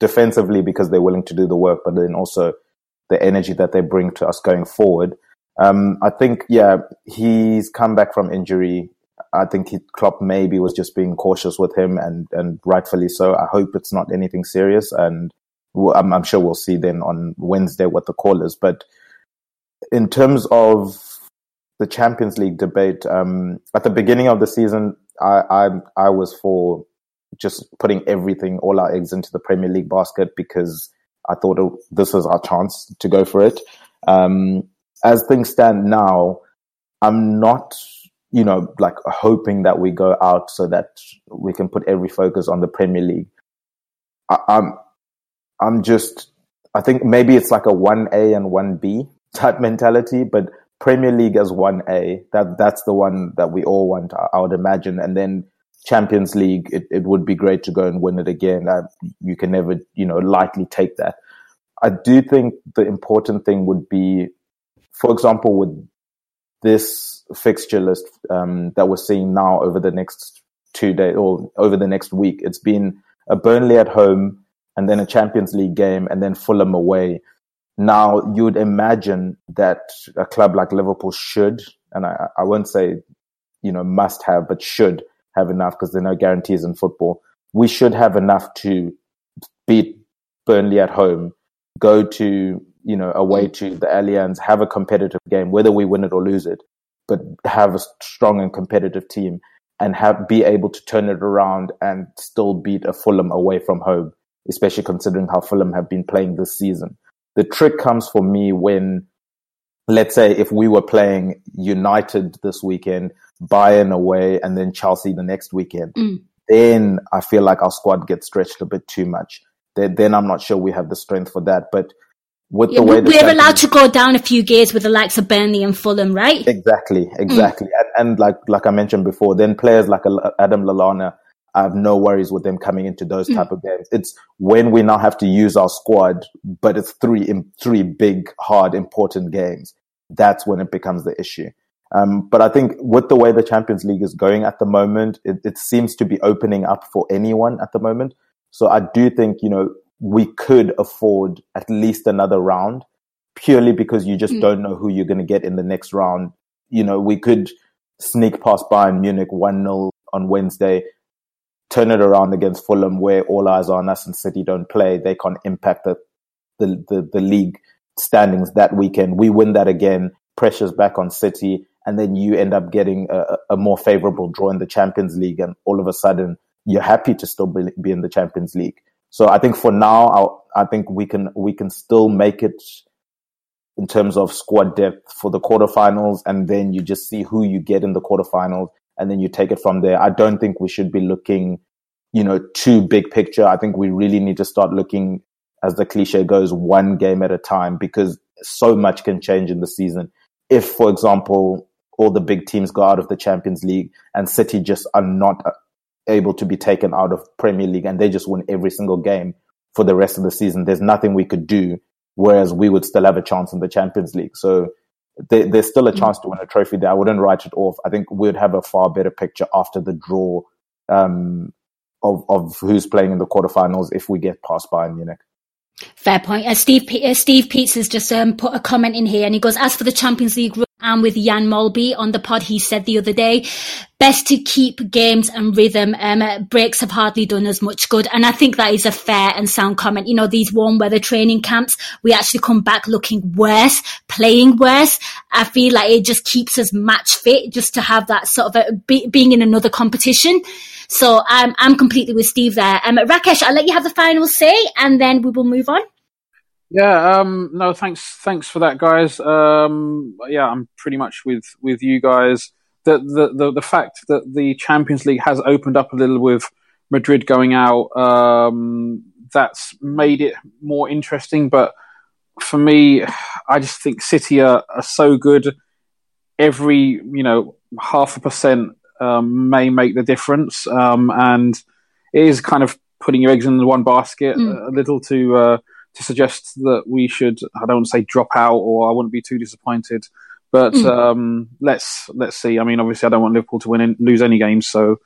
defensively because they're willing to do the work, but then also the energy that they bring to us going forward. Um, I think, yeah, he's come back from injury. I think he, Klopp maybe was just being cautious with him and, and rightfully so. I hope it's not anything serious and well, I'm, I'm sure we'll see then on Wednesday what the call is. But in terms of the Champions League debate, um, at the beginning of the season, I, I I was for just putting everything, all our eggs into the Premier League basket because I thought this was our chance to go for it. Um, as things stand now, I'm not, you know, like hoping that we go out so that we can put every focus on the Premier League. I, I'm I'm just, I think maybe it's like a 1A and 1B type mentality, but Premier League as 1A, that, that's the one that we all want, I, I would imagine. And then Champions League, it, it would be great to go and win it again. Uh, you can never, you know, lightly take that. I do think the important thing would be, for example, with this fixture list um, that we're seeing now over the next two days or over the next week, it's been a Burnley at home, and then a Champions League game, and then Fulham away. Now, you'd imagine that a club like Liverpool should, and I, I won't say, you know, must have, but should have enough because there are no guarantees in football. We should have enough to beat Burnley at home, go to, you know, away mm. to the Allianz, have a competitive game, whether we win it or lose it, but have a strong and competitive team and have be able to turn it around and still beat a Fulham away from home especially considering how Fulham have been playing this season. The trick comes for me when, let's say, if we were playing United this weekend, Bayern away, and then Chelsea the next weekend, Mm. then I feel like our squad gets stretched a bit too much. Then, then I'm not sure we have the strength for that. But with Yeah, the way we're Champions- allowed to go down a few gears with the likes of Burnley and Fulham, right? Exactly, exactly. And, and like like I mentioned before, then players like Adam Lallana, I have no worries with them coming into those type of games. It's when we now have to use our squad, but it's three in three big, hard, important games. That's when it becomes the issue. Um, but I think with the way the Champions League is going at the moment, it, it seems to be opening up for anyone at the moment. So I do think, you know, we could afford at least another round purely because you just Mm. don't know who you're going to get in the next round. You know, we could sneak past Bayern Munich 1-0 on Wednesday, turn it around against Fulham where all eyes are on us and City don't play. They can't impact the, the, the, the league standings that weekend. We win that again, pressure's back on City, and then you end up getting a, a more favorable draw in the Champions League, and all of a sudden you're happy to still be, be in the Champions League. So I think for now, I'll, I think we can we can still make it in terms of squad depth for the quarterfinals, and then you just see who you get in the quarterfinals, and then you take it from there. I don't think we should be looking, you know, too big picture. I think we really need to start looking, as the cliche goes, one game at a time, because so much can change in the season. If, for example, all the big teams go out of the Champions League and City just are not uh, able to be taken out of Premier League and they just win every single game for the rest of the season, there's nothing we could do. Whereas we would still have a chance in the Champions League. So there, there's still a chance to win a trophy there. I wouldn't write it off. I think we'd have a far better picture after the draw um, of, of who's playing in the quarterfinals if we get past Bayern Munich. Fair point. Uh, Steve Pe- uh, Steve Peets has just um, put a comment in here, and he goes, "As for the Champions League, and with Jan Molby on the pod, he said the other day, best to keep games and rhythm. Um, breaks have hardly done as much good. And I think that is a fair and sound comment. You know, these warm weather training camps, we actually come back looking worse, playing worse. I feel like it just keeps us match fit just to have that sort of a, be, being in another competition. So I'm, I'm completely with Steve there. Um, Rakesh, I'll let you have the final say and then we will move on. Yeah, um, no, thanks, thanks for that, guys. Um, yeah, I'm pretty much with with you guys. The, the the the fact that the Champions League has opened up a little with Madrid going out, um, that's made it more interesting. But for me, I just think City are, are so good. Every you know half a percent um, may make the difference, um, and it is kind of putting your eggs in one basket mm. a little to. Uh, to suggest that we should, I don't want to say drop out or I wouldn't be too disappointed. But mm. um, let's let's see. I mean, obviously, I don't want Liverpool to win and lose any games, so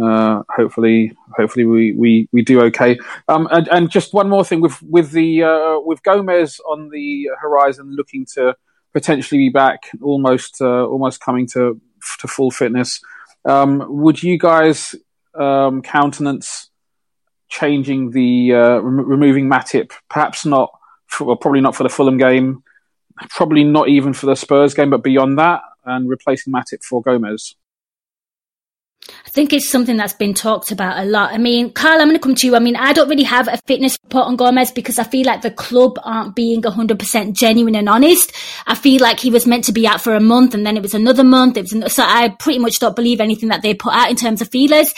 uh, hopefully, hopefully we, we, we do okay. Um, and, and just one more thing with with the uh, with Gomez on the horizon, looking to potentially be back, almost uh, almost coming to to full fitness. Um, would you guys um, countenance changing the uh, rem- removing Matip. Perhaps not, for, well, probably not for the Fulham game, probably not even for the Spurs game, but beyond that, and replacing Matip for Gomez. I think it's something that's been talked about a lot. I mean, Karl, I'm going to come to you. I mean, I don't really have a fitness report on Gomez because I feel like the club aren't being 100% genuine and honest. I feel like he was meant to be out for a month and then it was another month. It was, so I pretty much don't believe anything that they put out in terms of feelers.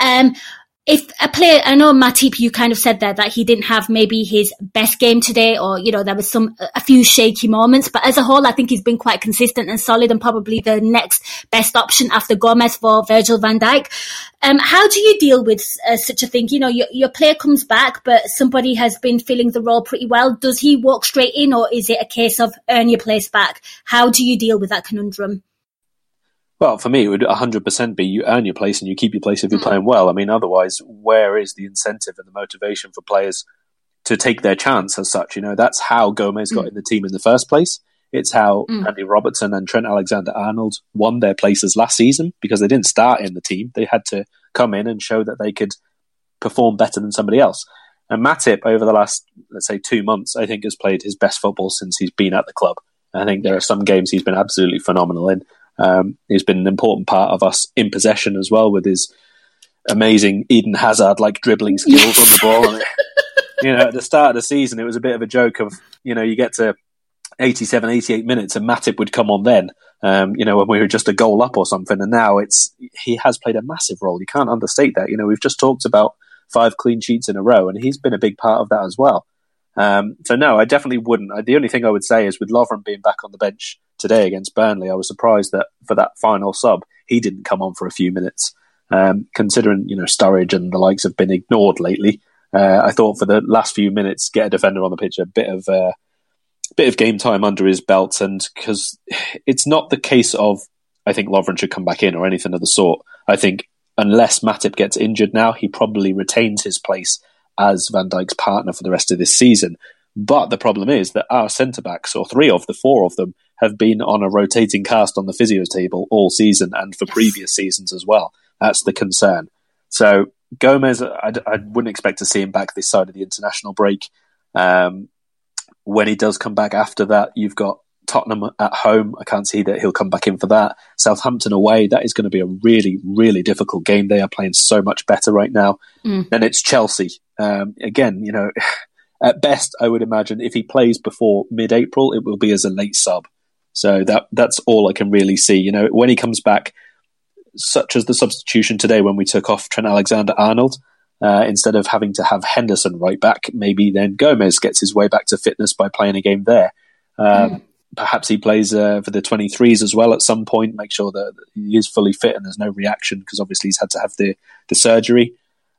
Um, if a player, I know Matip, you kind of said there that he didn't have maybe his best game today, or you know there was some a few shaky moments, but as a whole, I think he's been quite consistent and solid, and probably the next best option after Gomez for Virgil Van Dijk. Um, how do you deal with uh, such a thing? You know, your, your player comes back, but somebody has been filling the role pretty well. Does he walk straight in, or is it a case of earn your place back? How do you deal with that conundrum? Well, for me, it would 100% be you earn your place and you keep your place if you're mm. playing well. I mean, otherwise, where is the incentive and the motivation for players to take their chance as such? You know, that's how Gomez got mm. in the team in the first place. It's how mm. Andy Robertson and Trent Alexander Arnold won their places last season because they didn't start in the team. They had to come in and show that they could perform better than somebody else. And Matip, over the last, let's say, two months, I think has played his best football since he's been at the club. I think there are some games he's been absolutely phenomenal in. Um, he's been an important part of us in possession as well with his amazing Eden Hazard like dribbling skills on the ball. And, you know, at the start of the season, it was a bit of a joke of, you know, you get to 87, 88 minutes and Matip would come on then, um, you know, when we were just a goal up or something. And now it's, he has played a massive role. You can't understate that. You know, we've just talked about five clean sheets in a row and he's been a big part of that as well. Um, so no, I definitely wouldn't. The only thing I would say is with Lovren being back on the bench today against Burnley, I was surprised that for that final sub, he didn't come on for a few minutes. Um, considering you know Sturridge and the likes have been ignored lately, uh, I thought for the last few minutes, get a defender on the pitch, a bit of uh, bit of game time under his belt, and because it's not the case of I think Lovren should come back in or anything of the sort. I think unless Matip gets injured now, he probably retains his place as Van Dijk's partner for the rest of this season. But the problem is that our centre backs, or three of the four of them, have been on a rotating cast on the physios table all season and for previous seasons as well. That's the concern. So Gomez, I, I wouldn't expect to see him back this side of the international break. Um, when he does come back after that, you've got Tottenham at home. I can't see that he'll come back in for that. Southampton away, that is going to be a really, really difficult game. They are playing so much better right now. Mm. Then it's Chelsea. Um, again, you know, at best, I would imagine if he plays before mid-April, it will be as a late sub. So that that's all I can really see. You know, when he comes back, such as the substitution today when we took off Trent Alexander Arnold. Uh, instead of having to have Henderson right back, maybe then Gomez gets his way back to fitness by playing a game there. Um, mm perhaps he plays uh, for the 23s as well at some point, make sure that he is fully fit and there's no reaction because obviously he's had to have the, the surgery.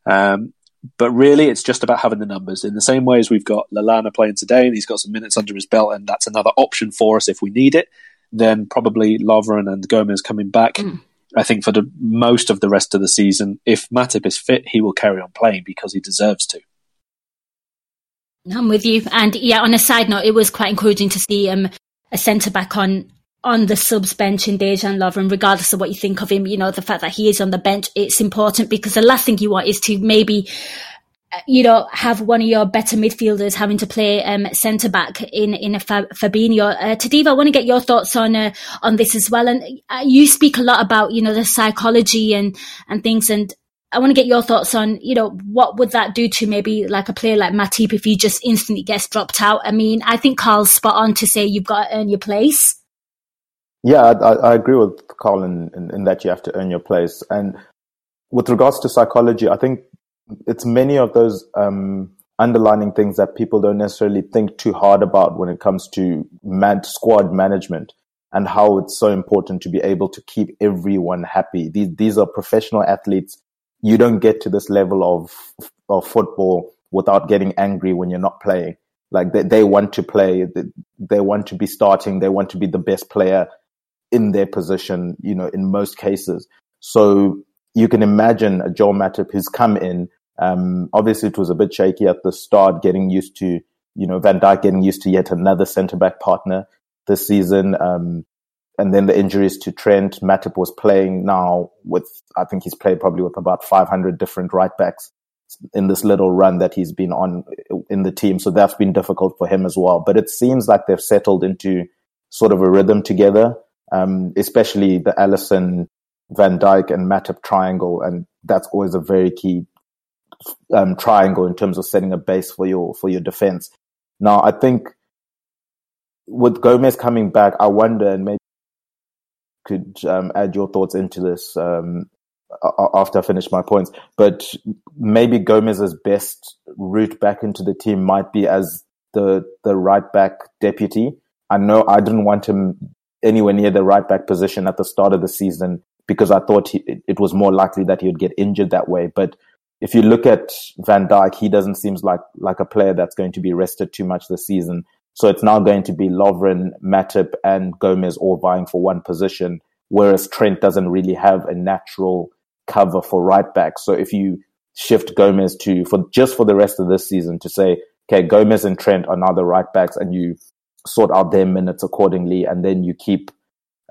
Um, but really, it's just about having the numbers in the same way as we've got Lallana playing today and he's got some minutes under his belt, and that's another option for us if we need it. Then probably Lovren and Gomez coming back. Mm. I think for the most of the rest of the season, if Matip is fit, he will carry on playing because he deserves to. I'm with you. And yeah, on a side note, it was quite encouraging to see um, a centre back on on the subs bench in Dejan Lovren, regardless of what you think of him, you know, the fact that he is on the bench, it's important because the last thing you want is to maybe, uh, you know, have one of your better midfielders having to play um, centre back in in a Fabinho. Uh, Tadiwa, I want to get your thoughts on uh, on this as well. And uh, you speak a lot about you know the psychology and and things, and I want to get your thoughts on you know what would that do to maybe like a player like Matip if he just instantly gets dropped out. I mean, I think Karl's spot on to say you've got to earn your place. Yeah, I, I agree with Karl in, in, in, that you have to earn your place. And with regards to psychology, I think it's many of those um, underlining things that people don't necessarily think too hard about when it comes to man- squad management and how it's so important to be able to keep everyone happy. These, these are professional athletes. You don't get to this level of, of football without getting angry when you're not playing. Like they, they want to play, they, they want to be starting, they want to be the best player in their position, you know, in most cases. So you can imagine a Joel Matip who's come in. Um, obviously, it was a bit shaky at the start, getting used to, you know, Van Dijk getting used to yet another centre back partner this season. Um, and then the injuries to Trent. Matip was playing now with, I think he's played probably with about 500 different right backs in this little run that he's been on in the team. So that's been difficult for him as well. But it seems like they've settled into sort of a rhythm together um, especially the Alisson, Van Dijk, and Matip triangle, and that's always a very key um, triangle in terms of setting a base for your for your defense. Now, I think with Gomez coming back, I wonder, and maybe could um, add your thoughts into this um, after I finish my points. But maybe Gomez's best route back into the team might be as the the right back deputy. I know I didn't want him anywhere near the right back position at the start of the season because I thought he, it was more likely that he would get injured that way. But if you look at Van Dijk, he doesn't seem like like a player that's going to be rested too much this season. So it's now going to be Lovren, Matip, and Gomez all vying for one position, whereas Trent doesn't really have a natural cover for right back. So if you shift Gomez to for just for the rest of this season to say, okay, Gomez and Trent are now the right backs, and you sort out their minutes accordingly, and then you keep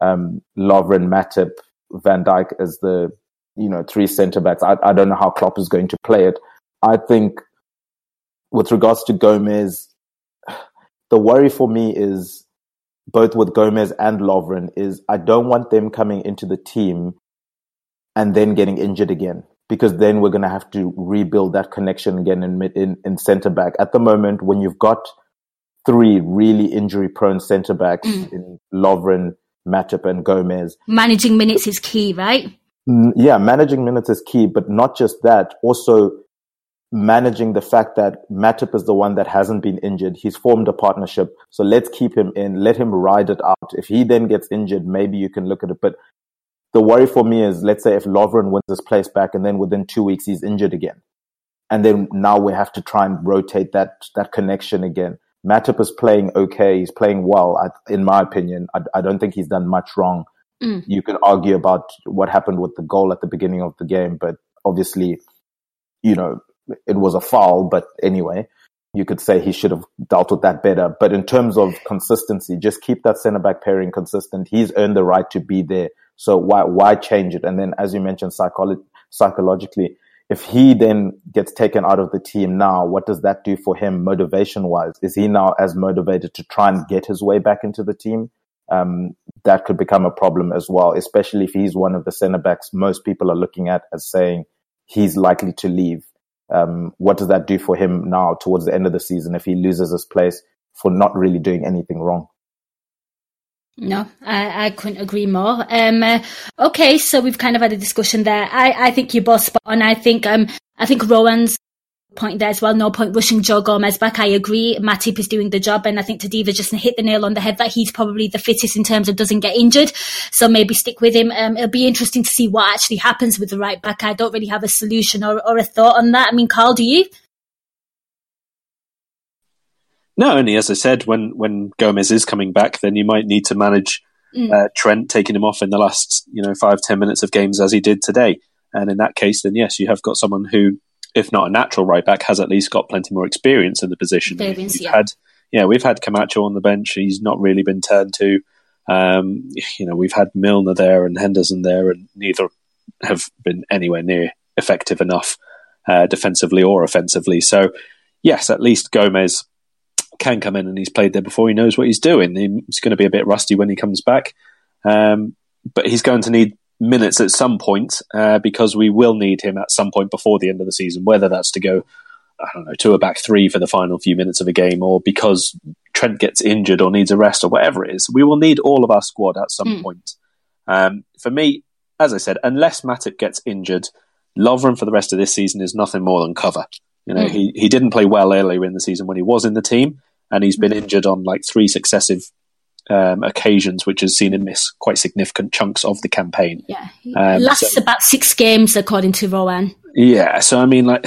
um, Lovren, Matip, Van Dijk as the you know three centre backs. I, I don't know how Klopp is going to play it. I think with regards to Gomez, the worry for me is both with Gomez and Lovren is I don't want them coming into the team and then getting injured again because then we're going to have to rebuild that connection again in in, in centre back. At the moment, when you've got three really injury prone centre backs mm. in Lovren, Matip, and Gomez. Managing minutes is key, right? Yeah, managing minutes is key, but not just that, also managing the fact that Matip is the one that hasn't been injured. He's formed a partnership. So let's keep him in, let him ride it out. If he then gets injured, maybe you can look at it. But the worry for me is let's say if Lovren wins his place back and then within two weeks he's injured again. And then now we have to try and rotate that that connection again. Matip is playing okay. He's playing well, in my opinion. I, I don't think he's done much wrong. Mm. You can argue about what happened with the goal at the beginning of the game, but obviously, you know, it was a foul. But anyway, you could say he should have dealt with that better. But in terms of consistency, just keep that centre back pairing consistent. He's earned the right to be there. So why why change it? And then, as you mentioned, psycholo- psychologically, if he then gets taken out of the team now, what does that do for him motivation wise? Is he now as motivated to try and get his way back into the team? Um, that could become a problem as well, especially if he's one of the centre backs most people are looking at as saying he's likely to leave. Um, what does that do for him now towards the end of the season if he loses his place for not really doing anything wrong? No, I, I couldn't agree more. Um, uh, okay, so we've kind of had a discussion there. I, I think you're both spot on. I think um, I think Rowan's point there as well. No point rushing Joe Gomez back. I agree. Matip is doing the job, and I think Tadiwa just hit the nail on the head that he's probably the fittest in terms of doesn't get injured. So maybe stick with him. Um, it'll be interesting to see what actually happens with the right back. I don't really have a solution or, or a thought on that. I mean, Karl, do you? No, only as I said, when when Gomez is coming back, then you might need to manage mm. uh, Trent taking him off in the last you know five ten minutes of games as he did today. And in that case, then yes, you have got someone who, if not a natural right back, has at least got plenty more experience in the position. Experience, we've yeah. had yeah, we've had Camacho on the bench. He's not really been turned to. Um, you know, we've had Milner there and Henderson there, and neither have been anywhere near effective enough uh, defensively or offensively. So, yes, at least Gomez can come in and he's played there before. He knows what he's doing. He's going to be a bit rusty when he comes back, um, but he's going to need minutes at some point uh, because we will need him at some point before the end of the season, whether that's to go I don't know, to a back three for the final few minutes of a game, or because Trent gets injured or needs a rest or whatever it is. We will need all of our squad at some mm. point. Um, for me, as I said, unless Matip gets injured, Lovren for the rest of this season is nothing more than cover. You know, mm. he, he didn't play well earlier in the season when he was in the team, and he's been injured on like three successive um, occasions, which has seen him miss quite significant chunks of the campaign. Yeah, um, lasts so, about six games according to Rowan. Yeah, so I mean, like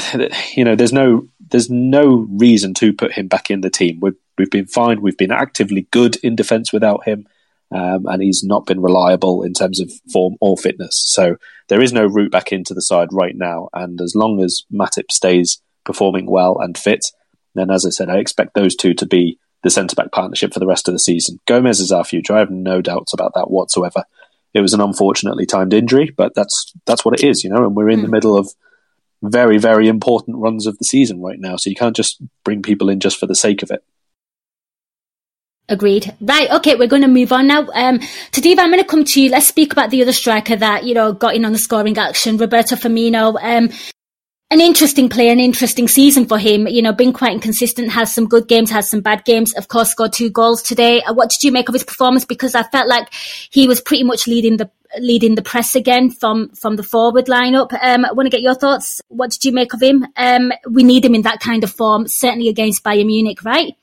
you know, there's no there's no reason to put him back in the team. We've we've been fine. We've been actively good in defence without him, um, and he's not been reliable in terms of form or fitness. So there is no route back into the side right now. And as long as Matip stays performing well and fit, then as I said, I expect those two to be the centre back partnership for the rest of the season. Gomez is our future. I have no doubts about that whatsoever. It was an unfortunately timed injury, but that's that's what it is, you know. And we're in mm. the middle of very, very important runs of the season right now. So you can't just bring people in just for the sake of it. Agreed. Right. Okay. We're going to move on now. Um, Tadiwa, I'm going to come to you. Let's speak about the other striker that, you know, got in on the scoring action, Roberto Firmino. Um, an interesting play, an interesting season for him. You know, been quite inconsistent, has some good games, has some bad games. Of course, scored two goals today. Uh, what did you make of his performance? Because I felt like he was pretty much leading the leading the press again from from the forward lineup. Um, I want to get your thoughts. What did you make of him? Um, we need him in that kind of form, certainly against Bayern Munich, right?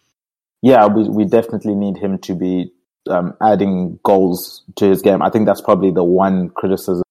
Yeah, we we definitely need him to be um, adding goals to his game. I think that's probably the one criticism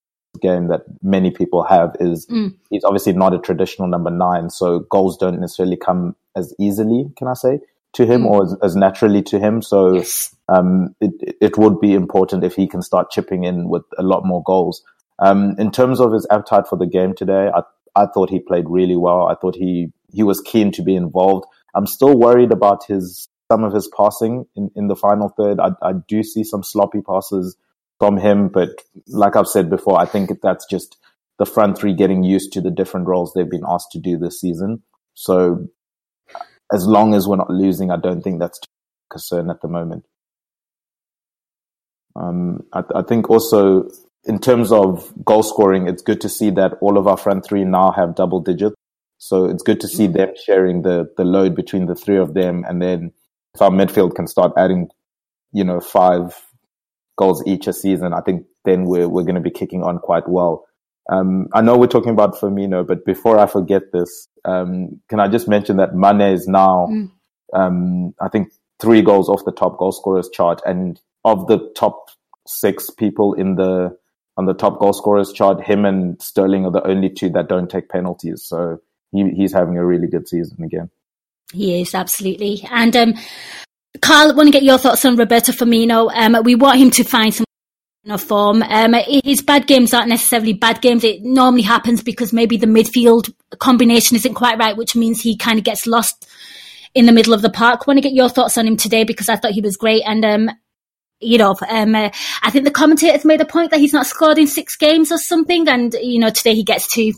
game that many people have is mm. he's obviously not a traditional number nine, so goals don't necessarily come as easily, can I say, to him mm. or as, as, naturally to him. So yes. um, it it would be important if he can start chipping in with a lot more goals. Um, in terms of his appetite for the game today, I I thought he played really well. I thought he he was keen to be involved. I'm still worried about his some of his passing in, in the final third. I, I do see some sloppy passes from him. But like I've said before, I think that's just the front three getting used to the different roles they've been asked to do this season. So as long as we're not losing, I don't think that's a concern at the moment. Um, I, I, think also in terms of goal scoring, it's good to see that all of our front three now have double digits. So it's good to see mm-hmm. them sharing the, the load between the three of them. And then if our midfield can start adding, you know, five, goals each a season, I think then we're we're going to be kicking on quite well. Um, I know we're talking about Firmino, but before I forget this, um, can I just mention that Mane is now, mm. um, I think, three goals off the top goal scorers chart, and of the top six people in the on the top goal scorers chart, him and Sterling are the only two that don't take penalties. So he, he's having a really good season again. He is absolutely, and um, Carl, I want to get your thoughts on Roberto Firmino. Um, we want him to find some form. Um, his bad games aren't necessarily bad games. It normally happens because maybe the midfield combination isn't quite right, which means he kind of gets lost in the middle of the park. I want to get your thoughts on him today because I thought he was great. And, um, you know, um, uh, I think the commentators made a point that he's not scored in six games or something. And, you know, today he gets two.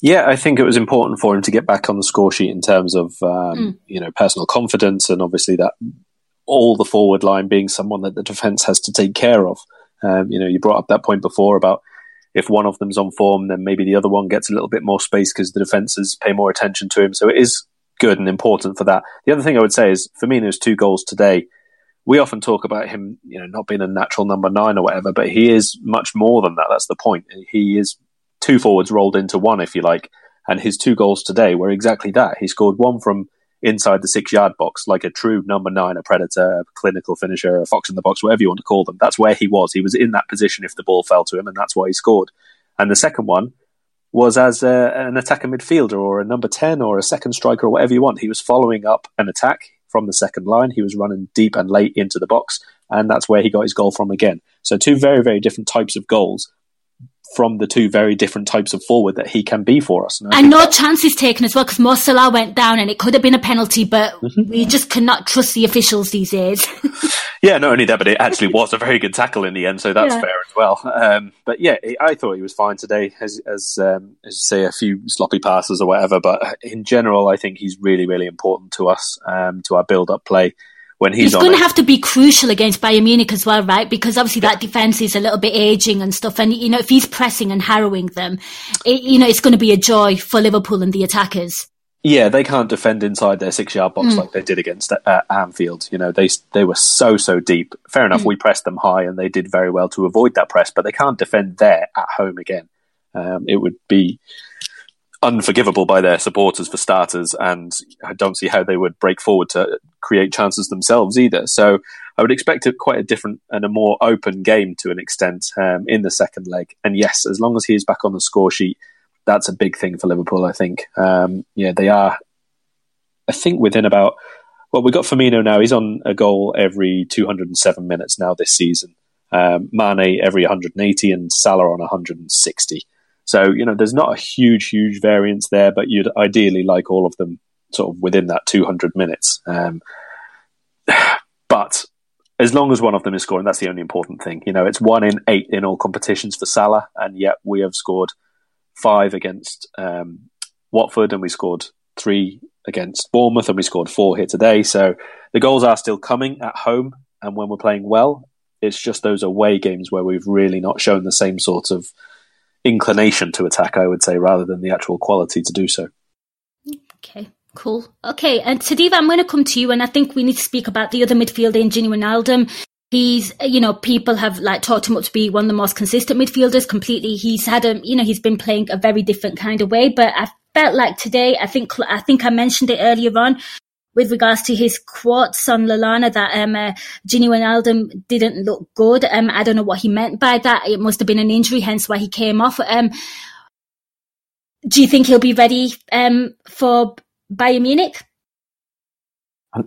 Yeah, I think it was important for him to get back on the score sheet in terms of um, mm. you know personal confidence and obviously that all the forward line being someone that the defence has to take care of. Um, you know, you brought up that point before about if one of them's on form, then maybe the other one gets a little bit more space because the defences pay more attention to him. So it is good and important for that. The other thing I would say is Firmino's two goals today. We often talk about him, you know, not being a natural number nine or whatever, but he is much more than that. That's the point. He is two forwards rolled into one, if you like. And his two goals today were exactly that. He scored one from inside the six yard box, like a true number nine, a predator, a clinical finisher, a fox in the box, whatever you want to call them. That's where he was. He was in that position if the ball fell to him, and that's why he scored. And the second one was as a, an attacker midfielder or a number 10 or a second striker or whatever you want. He was following up an attack from the second line. He was running deep and late into the box, and that's where he got his goal from again. So, two very, very different types of goals from the two very different types of forward that he can be for us. And, and no chances taken as well because Mo Salah went down and it could have been a penalty, but mm-hmm. we just cannot trust the officials these days. yeah, not only that, but it actually was a very good tackle in the end, so that's yeah. fair as well. Um, but yeah, I thought he was fine today, as as, um, as you say, a few sloppy passes or whatever. But in general, I think he's really, really important to us, um, to our build-up play when he's, he's going to have to be crucial against Bayern Munich as well, right? Because obviously yeah. that defense is a little bit aging and stuff. And, you know, if he's pressing and harrowing them, it, you know, it's going to be a joy for Liverpool and the attackers. Yeah, they can't defend inside their six-yard box mm. like they did against uh, Anfield. You know, they they were so so deep. Fair enough, mm. we pressed them high, and they did very well to avoid that press. But they can't defend there at home again. Um, it would be unforgivable by their supporters for starters, and I don't see how they would break forward to create chances themselves either. So I would expect a, quite a different and a more open game to an extent um, in the second leg. And yes, as long as he is back on the score sheet, that's a big thing for Liverpool. I think. Um, yeah, they are. I think within about well, we've got Firmino now. He's on a goal every 207 minutes now this season. Um, Mane every 180 and Salah on 160. So, you know, there's not a huge, huge variance there, but you'd ideally like all of them sort of within that 200 minutes. Um, but as long as one of them is scoring, that's the only important thing. You know, it's one in eight in all competitions for Salah, and yet we have scored five against um, Watford, and we scored three against Bournemouth, and we scored four here today. So the goals are still coming at home, and when we're playing well, it's just those away games where we've really not shown the same sort of inclination to attack, I would say, rather than the actual quality to do so. Okay. Cool. Okay, and Tadiwa, I'm going to come to you, and I think we need to speak about the other midfielder in Wijnaldum. He's, you know, people have like talked him up to be one of the most consistent midfielders. Completely, he's had a, you know, he's been playing a very different kind of way. But I felt like today, I think, I think I mentioned it earlier on with regards to his quotes on Lallana that um, uh, Gini Wijnaldum didn't look good. Um, I don't know what he meant by that. It must have been an injury, hence why he came off. Um, do you think he'll be ready um, for Bayern Munich?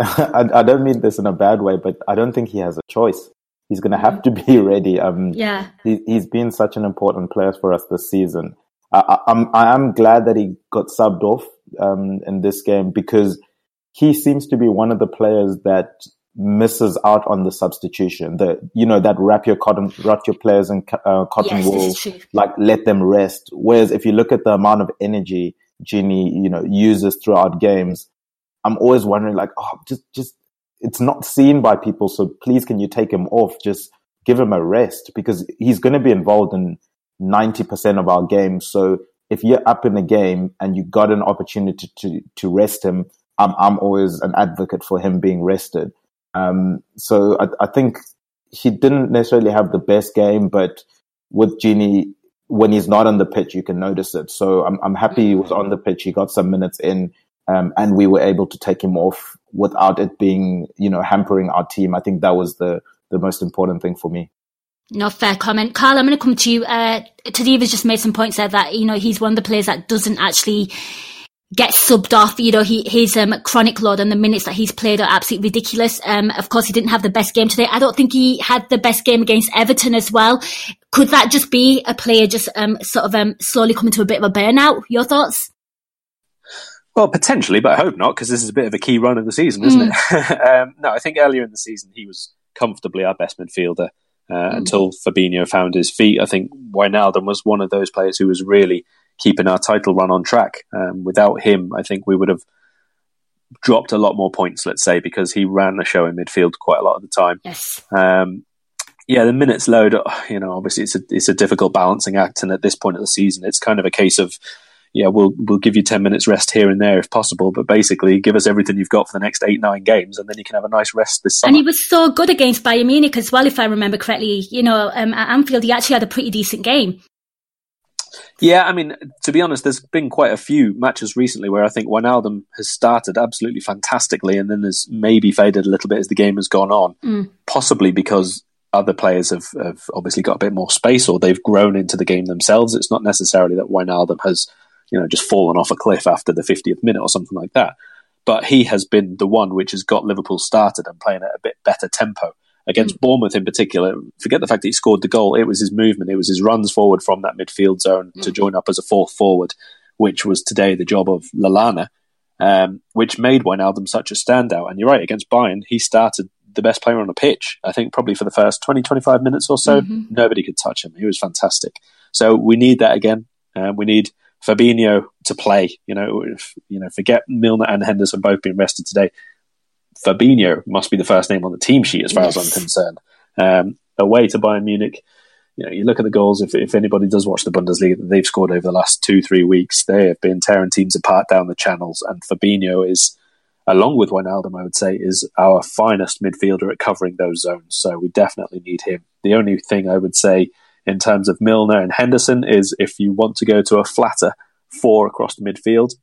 I, I, don't mean this in a bad way, but I don't think he has a choice. He's going to have to be ready. Um, yeah, he, has been such an important player for us this season. I, I'm I am glad that he got subbed off um, in this game because he seems to be one of the players that misses out on the substitution. The you know that wrap your cotton, wrap your players in uh, cotton yes, wool, like let them rest. Whereas if you look at the amount of energy Gini, you know, uses throughout games, I'm always wondering like, oh, just just it's not seen by people. So please, can you take him off? Just give him a rest because he's going to be involved in 90% of our games. So if you're up in a game and you got an opportunity to, to rest him, I'm, I'm always an advocate for him being rested. Um, so I, I, think he didn't necessarily have the best game, but with Gini, when he's not on the pitch, you can notice it. So I'm, I'm happy he was on the pitch. He got some minutes in, um, and we were able to take him off without it being, you know, hampering our team. I think that was the, the most important thing for me. No fair comment. Karl, I'm going to come to you. Uh, Tadiwa's just made some points there that, you know, he's one of the players that doesn't actually get subbed off. You know, he, his um, chronic load and the minutes that he's played are absolutely ridiculous. Um, of course, he didn't have the best game today. I don't think he had the best game against Everton as well. Could that just be a player just um, sort of um, slowly coming to a bit of a burnout? Your thoughts? Well, potentially, but I hope not, because this is a bit of a key run of the season, isn't mm. it? um, no, I think earlier in the season he was comfortably our best midfielder uh, mm. until Fabinho found his feet. I think Wijnaldum was one of those players who was really keeping our title run on track. Um, without him, I think we would have dropped a lot more points, let's say, because he ran the show in midfield quite a lot of the time. Yes. Um, yeah, the minutes load, you know, obviously it's a, it's a difficult balancing act. And at this point of the season, it's kind of a case of, yeah, we'll, we'll give you 10 minutes rest here and there if possible, but basically give us everything you've got for the next eight, nine games, and then you can have a nice rest this summer. And he was so good against Bayern Munich as well, if I remember correctly. You know, um, at Anfield, he actually had a pretty decent game. Yeah, I mean, to be honest, there's been quite a few matches recently where I think Wijnaldum has started absolutely fantastically and then has maybe faded a little bit as the game has gone on, mm. possibly because other players have, have obviously got a bit more space or they've grown into the game themselves. It's not necessarily that Wijnaldum has, you know, just fallen off a cliff after the 50th minute or something like that. But he has been the one which has got Liverpool started and playing at a bit better tempo. Against mm. Bournemouth in particular, forget the fact that he scored the goal. It was his movement, it was his runs forward from that midfield zone mm. to join up as a fourth forward, which was today the job of Lallana, um, which made Wijnaldum such a standout. And you're right, against Bayern, he started the best player on the pitch. I think probably for the first 20, 25 minutes or so, mm-hmm. nobody could touch him. He was fantastic. So we need that again. Um, we need Fabinho to play. You know, if, you know, forget Milner and Henderson both being rested today. Fabinho must be the first name on the team sheet as far yes. as I'm concerned. Um, away to Bayern Munich, you know, you look at the goals. If, if anybody does watch the Bundesliga that they've scored over the last two three weeks, they have been tearing teams apart down the channels. And Fabinho is, along with Wijnaldum, I would say, is our finest midfielder at covering those zones. So we definitely need him. The only thing I would say in terms of Milner and Henderson is if you want to go to a flatter four across the midfield,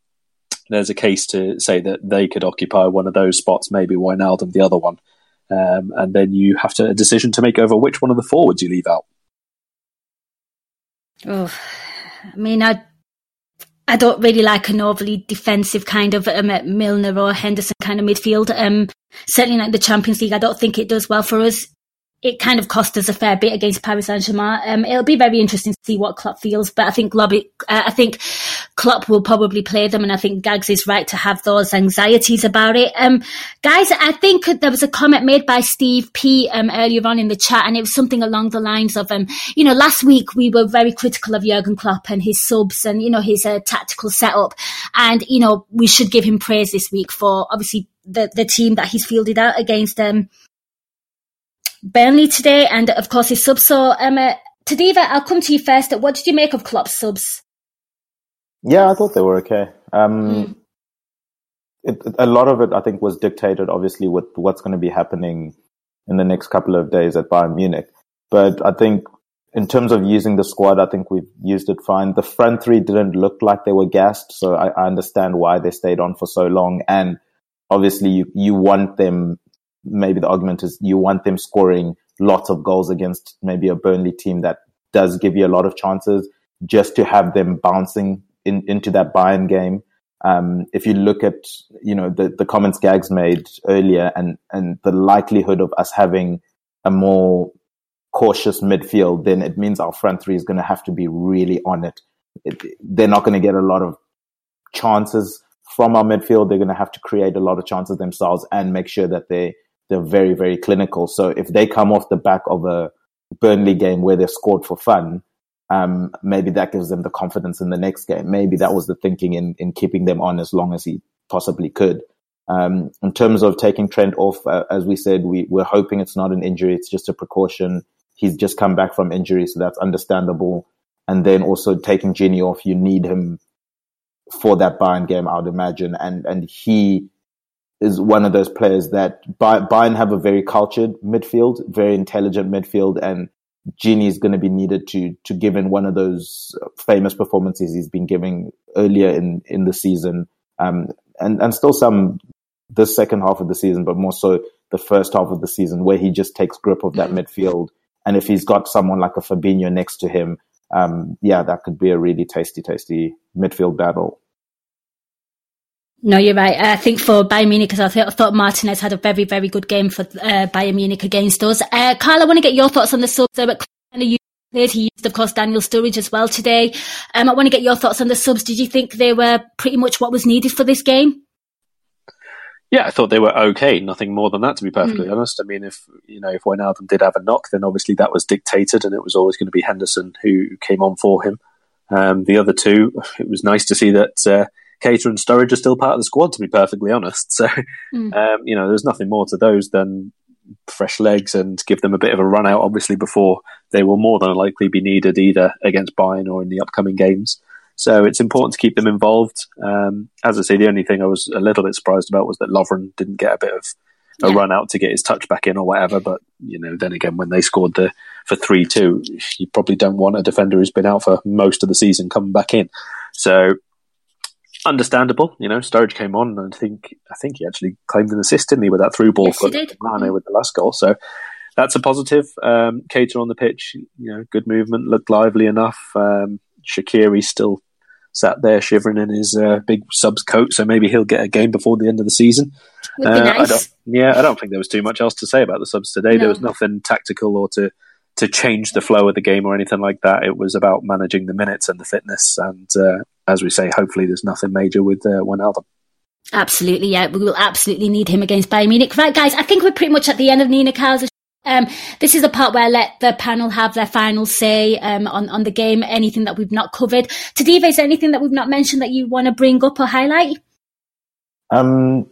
there's a case to say that they could occupy one of those spots, maybe Wijnaldum the other one. Um, and then you have to a decision to make over which one of the forwards you leave out. Oh, I mean, I I don't really like an overly defensive kind of um, Milner or Henderson kind of midfield. Um, certainly like the Champions League, I don't think it does well for us it kind of cost us a fair bit against Paris Saint Germain. Um, it'll be very interesting to see what Klopp feels, but I think Lobby, uh, I think Klopp will probably play them, and I think Gags is right to have those anxieties about it. Um, guys, I think there was a comment made by Steve P um, earlier on in the chat, and it was something along the lines of, um, you know, last week we were very critical of Jurgen Klopp and his subs and you know his uh, tactical setup, and you know we should give him praise this week for obviously the the team that he's fielded out against. Um, Burnley today, and of course his subs. So, um, uh, Tadiwa, I'll come to you first. What did you make of Klopp's subs? Yeah, I thought they were okay. Um, mm. it, a lot of it, I think, was dictated, obviously, with what's going to be happening in the next couple of days at Bayern Munich. But I think in terms of using the squad, I think we've used it fine. The front three didn't look like they were gassed, so I, I understand why they stayed on for so long. And obviously, you, you want them maybe the argument is you want them scoring lots of goals against maybe a Burnley team that does give you a lot of chances just to have them bouncing in, into that Bayern game. Um, if you look at, you know, the, the comments Gags made earlier and, and the likelihood of us having a more cautious midfield, then it means our front three is going to have to be really on it. it they're not going to get a lot of chances from our midfield. They're going to have to create a lot of chances themselves and make sure that they they're very, very clinical. So if they come off the back of a Burnley game where they've scored for fun, um, maybe that gives them the confidence in the next game. Maybe that was the thinking in, in keeping them on as long as he possibly could. Um, in terms of taking Trent off, uh, as we said, we, we're hoping it's not an injury. It's just a precaution. He's just come back from injury, so that's understandable. And then also taking Gini off, you need him for that Bayern game, I would imagine. And, and he, is one of those players that Bayern have a very cultured midfield, very intelligent midfield, and Gini is going to be needed to to give in one of those famous performances he's been giving earlier in in the season, um, and and still some the second half of the season, but more so the first half of the season, where he just takes grip of that midfield, and if he's got someone like a Fabinho next to him, um, yeah, that could be a really tasty, tasty midfield battle. No, you're right. I think for Bayern Munich, because I, th- I, thought Martinez had a very, very good game for uh, Bayern Munich against us. Uh, Karl, I want to get your thoughts on the subs. But he used, of course, Daniel Sturridge as well today. Um, I want to get your thoughts on the subs. Did you think they were pretty much what was needed for this game? Yeah, I thought they were okay. Nothing more than that, to be perfectly mm. honest. I mean, if you know, if Wijnaldum did have a knock, then obviously that was dictated, and it was always going to be Henderson who came on for him. Um, the other two, it was nice to see that. Uh, Keita and Sturridge are still part of the squad, to be perfectly honest. So, mm. um, you know, there's nothing more to those than fresh legs and give them a bit of a run out, obviously, before they will more than likely be needed either against Bayern or in the upcoming games. So it's important to keep them involved. Um, as I say, the only thing I was a little bit surprised about was that Lovren didn't get a bit of a yeah. run out to get his touch back in or whatever. But you know, then again, when they scored the for three two, you probably don't want a defender who's been out for most of the season coming back in. So understandable. You know, Sturridge came on, and I think I think he actually claimed an assist, didn't he, with that through ball yes, for Mane mm-hmm. with the last goal. So that's a positive. Um, Keita on the pitch, you know, good movement, looked lively enough. Um, Shaqiri still sat there shivering in his uh, big subs coat, so maybe he'll get a game before the end of the season. Uh, I nice. don't, yeah, I don't think there was too much else to say about the subs today. No. There was nothing tactical or to to change the flow of the game or anything like that. It was about managing the minutes and the fitness. And uh, as we say, hopefully there's nothing major with uh, Wijnaldum. Absolutely, yeah. We will absolutely need him against Bayern Munich. Right, guys, I think we're pretty much at the end of Nina Kauser. Um, this is the part where I let the panel have their final say um, on, on the game, anything that we've not covered. Tadiwa, is there anything that we've not mentioned that you want to bring up or highlight? Um,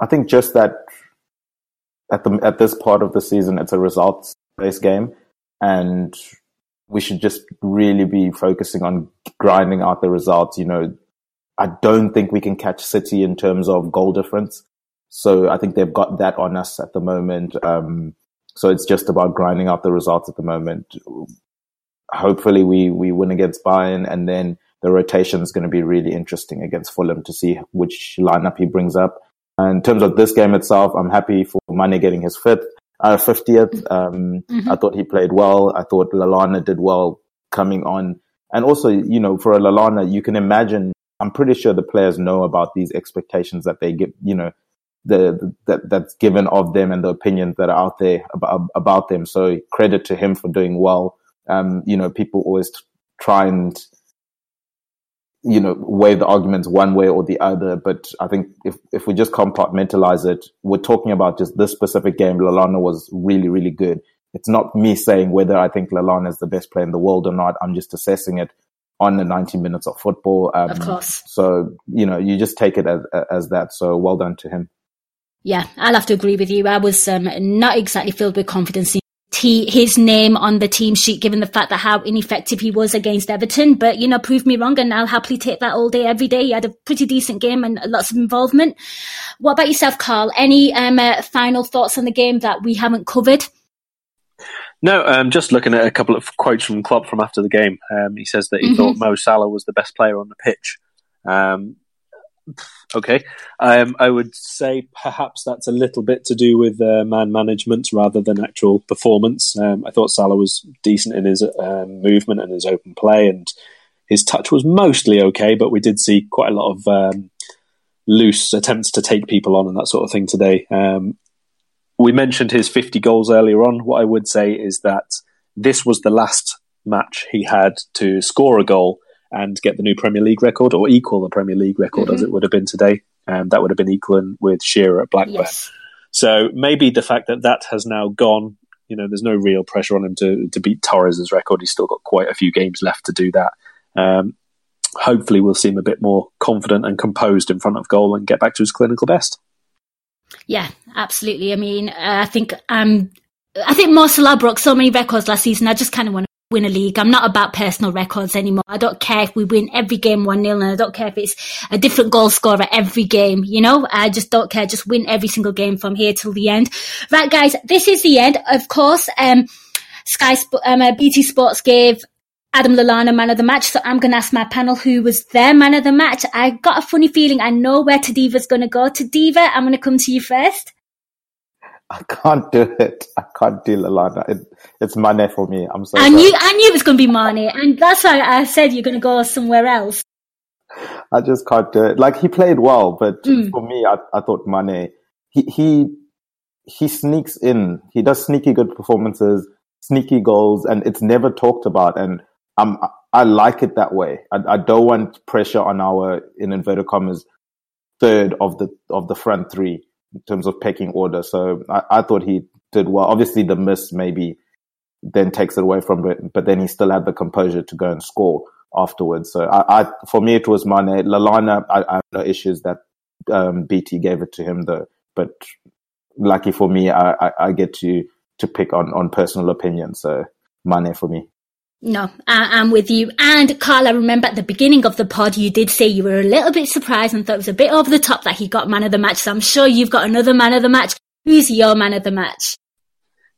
I think just that at the at this part of the season, it's a results based game, and we should just really be focusing on grinding out the results. You know, I don't think we can catch City in terms of goal difference, so I think they've got that on us at the moment. Um, so it's just about grinding out the results at the moment. Hopefully, we we win against Bayern, and then the rotation is going to be really interesting against Fulham to see which lineup he brings up. And in terms of this game itself, I'm happy for Mane getting his fifth, uh, 50th. Um, Mhm. I thought he played well. I thought Lallana did well coming on. And also, you know, for a Lallana, you can imagine, I'm pretty sure the players know about these expectations that they get, you know, the, the that that's given of them and the opinions that are out there about about them. So credit to him for doing well. Um, you know, people always t- try and you know weigh the arguments one way or the other, but I think if if we just compartmentalize it, we're talking about just this specific game. Lallana was really really good. It's not me saying whether I think Lallana is the best player in the world or not. I'm just assessing it on the 90 minutes of football. Um, Of course. So you know, you just take it as as that. So well done to him. Yeah, I'll have to agree with you. I was um, not exactly filled with confidence t- his name on the team sheet, given the fact that how ineffective he was against Everton. But, you know, prove me wrong, and I'll happily take that all day, every day. He had a pretty decent game and lots of involvement. What about yourself, Karl? Any um, uh, final thoughts on the game that we haven't covered? No, um, just looking at a couple of quotes from Klopp from after the game. Um, he says that he Mhm. thought Mo Salah was the best player on the pitch. Um, okay, um, I would say perhaps that's a little bit to do with uh, man management rather than actual performance. Um, I thought Salah was decent in his um, movement and his open play, and his touch was mostly okay. But we did see quite a lot of um, loose attempts to take people on and that sort of thing today. Um, we mentioned his 50 goals earlier on. What I would say is that this was the last match he had to score a goal and get the new Premier League record or equal the Premier League record as Mhm. it would have been today. Um, that would have been equaling with Shearer at Blackburn. Yes. So maybe the fact that that has now gone, you know, there's no real pressure on him to, to beat Torres' record. He's still got quite a few games left to do that. Um, hopefully we'll see him a bit more confident and composed in front of goal and get back to his clinical best. Yeah, absolutely. I mean, uh, I think um, I think Mo Salah broke so many records last season. I just kind of want to win a league. I'm not about personal records anymore. I don't care if we win every game one 0 and I don't care if it's a different goal scorer every game. You know, I just don't care. Just win every single game from here till the end. Right, guys, this is the end. Of course, um, Sky um, uh, BT Sports gave Adam Lallana man of the match. So I'm going to ask my panel who was their man of the match. I got a funny feeling I know where Tadiwa's going to go. Tadiwa, I'm going to come to you first. I can't do it. I can't do Lallana. It, it's Mane for me. I'm so I sorry. knew, I knew it was going to be Mane, and that's why I said you're going to go somewhere else. I just can't do it. Like he played well, but Mm. for me, I, I thought Mane. He he he sneaks in. He does sneaky good performances, sneaky goals, and it's never talked about. And I'm I like it that way. I, I don't want pressure on our in inverted commas third of the of the front three in terms of pecking order. So I, I thought he did well. Obviously, the miss maybe then takes it away from it, but then he still had the composure to go and score afterwards. So I, I for me, it was Mane. Lallana, I, I have no issues that um, BT gave it to him though. But lucky for me, I, I, I get to to pick on on personal opinion. So Mane for me. No, I, I'm with you. And Karl, I remember at the beginning of the pod, you did say you were a little bit surprised and thought it was a bit over the top that he got man of the match. So I'm sure you've got another man of the match. Who's your man of the match?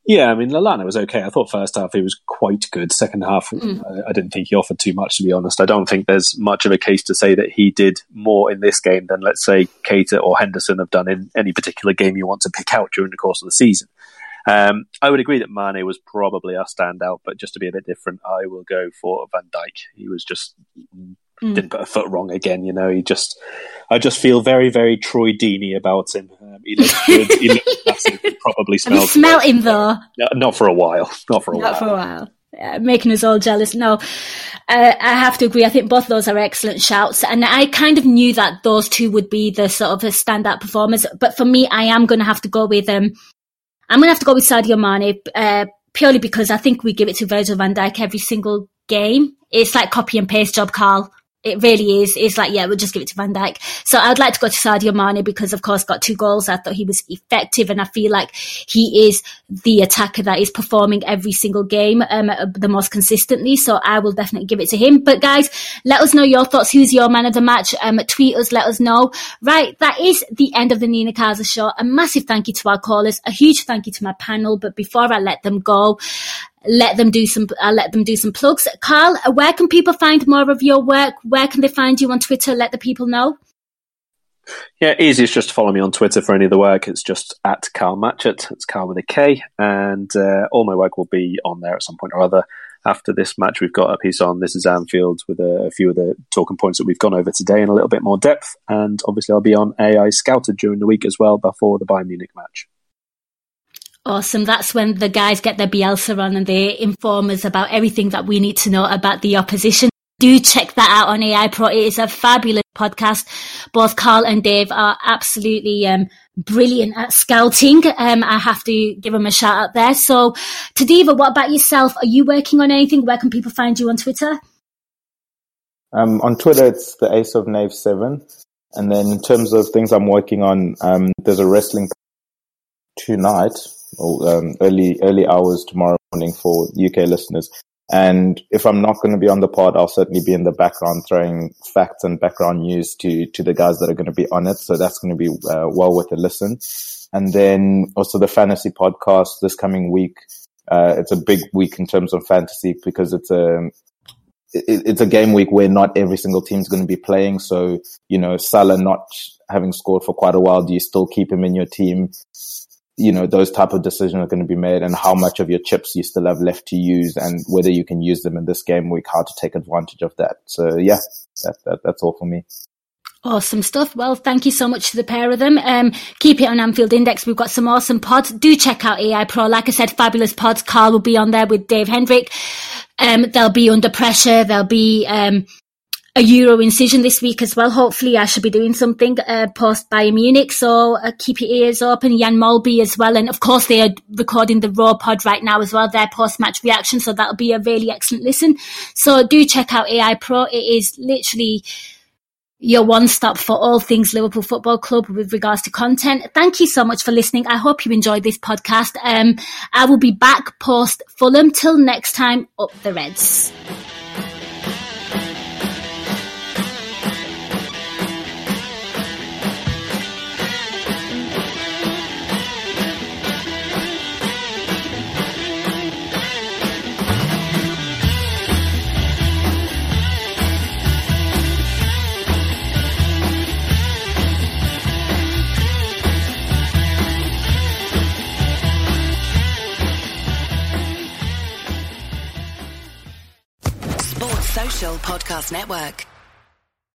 Yeah, I mean, Lallana was okay. I thought first half he was quite good. Second half, Mm. I, I didn't think he offered too much, to be honest. I don't think there's much of a case to say that he did more in this game than, let's say, Keita or Henderson have done in any particular game you want to pick out during the course of the season. Um, I would agree that Mane was probably our standout, but just to be a bit different, I will go for Van Dijk. He was just Mm. didn't put a foot wrong again. You know, he just, I just feel very, very Troy Deeney about him. Um, he looks good. he looks massive. He probably smells. good. him though? No, not for a while. Not for a Not while. Not for a while. Uh, making us all jealous. No, uh, I have to agree. I think both those are excellent shouts, and I kind of knew that those two would be the sort of standout performers. But for me, I am going to have to go with um, I'm going to have to go with Sadio Mane uh, purely because I think we give it to Virgil Van Dijk every single game. It's like copy and paste job, Karl. It really is. It's like, yeah, we'll just give it to Van Dijk. So I'd like to go to Sadio Mane because, of course, got two goals. I thought he was effective, and I feel like he is the attacker that is performing every single game um, the most consistently. So I will definitely give it to him. But guys, let us know your thoughts. Who's your man of the match? Um, tweet us. Let us know. Right, that is the end of the Nina Kauser show. A massive thank you to our callers. A huge thank you to my panel. But before I let them go, let them do some uh, let them do some plugs. Karl, where can people find more of your work? Where can they find you on Twitter? Let the people know. Yeah, easiest just to follow me on Twitter for any of the work. It's just at Karl Matchett. It's Karl with a K, and uh, all my work will be on there at some point or other. After this match, we've got a piece on This is Anfield with a, a few of the talking points that we've gone over today in a little bit more depth. And obviously, I'll be on AI Scouted during the week as well before the Bayern Munich match. Awesome. That's when the guys get their Bielsa on and they inform us about everything that we need to know about the opposition. Do check that out on AI Pro. It is a fabulous podcast. Both Karl and Dave are absolutely um, brilliant at scouting. Um, I have to give them a shout out there. So, Tadiwa, what about yourself? Are you working on anything? Where can people find you on Twitter? Um, on Twitter, it's the Ace of Knave Seven, and then in terms of things I'm working on, um, there's a wrestling tonight or um, early early hours tomorrow morning for UK listeners. And if I'm not going to be on the pod, I'll certainly be in the background throwing facts and background news to to the guys that are going to be on it. So that's going to be uh, well worth a listen. And then also the fantasy podcast this coming week. Uh, it's a big week in terms of fantasy because it's a it, it's a game week where not every single team is going to be playing. So, you know, Salah not having scored for quite a while, do you still keep him in your team? You know, those type of decisions are going to be made and how much of your chips you still have left to use and whether you can use them in this game week, how to take advantage of that. So yeah, that, that that's all for me. Awesome stuff. Well, thank you so much to the pair of them. Um, keep it on Anfield Index. We've got some awesome pods. Do check out AI Pro. Like I said, fabulous pods. Karl will be on there with Dave Hendrick. Um, they'll be under pressure. They'll be, um, a Euro incision this week as well. Hopefully I should be doing something, uh, post Bayern Munich. So uh, keep your ears open. Jan Molby as well. And of course they are recording the Raw pod right now as well, their post match reaction. So that'll be a really excellent listen. So do check out AI Pro. It is literally, your one stop for all things Liverpool Football Club with regards to content. Thank you so much for listening. I hope you enjoyed this podcast. Um, I will be back post Fulham. Till next time, up the Reds. Podcast Network.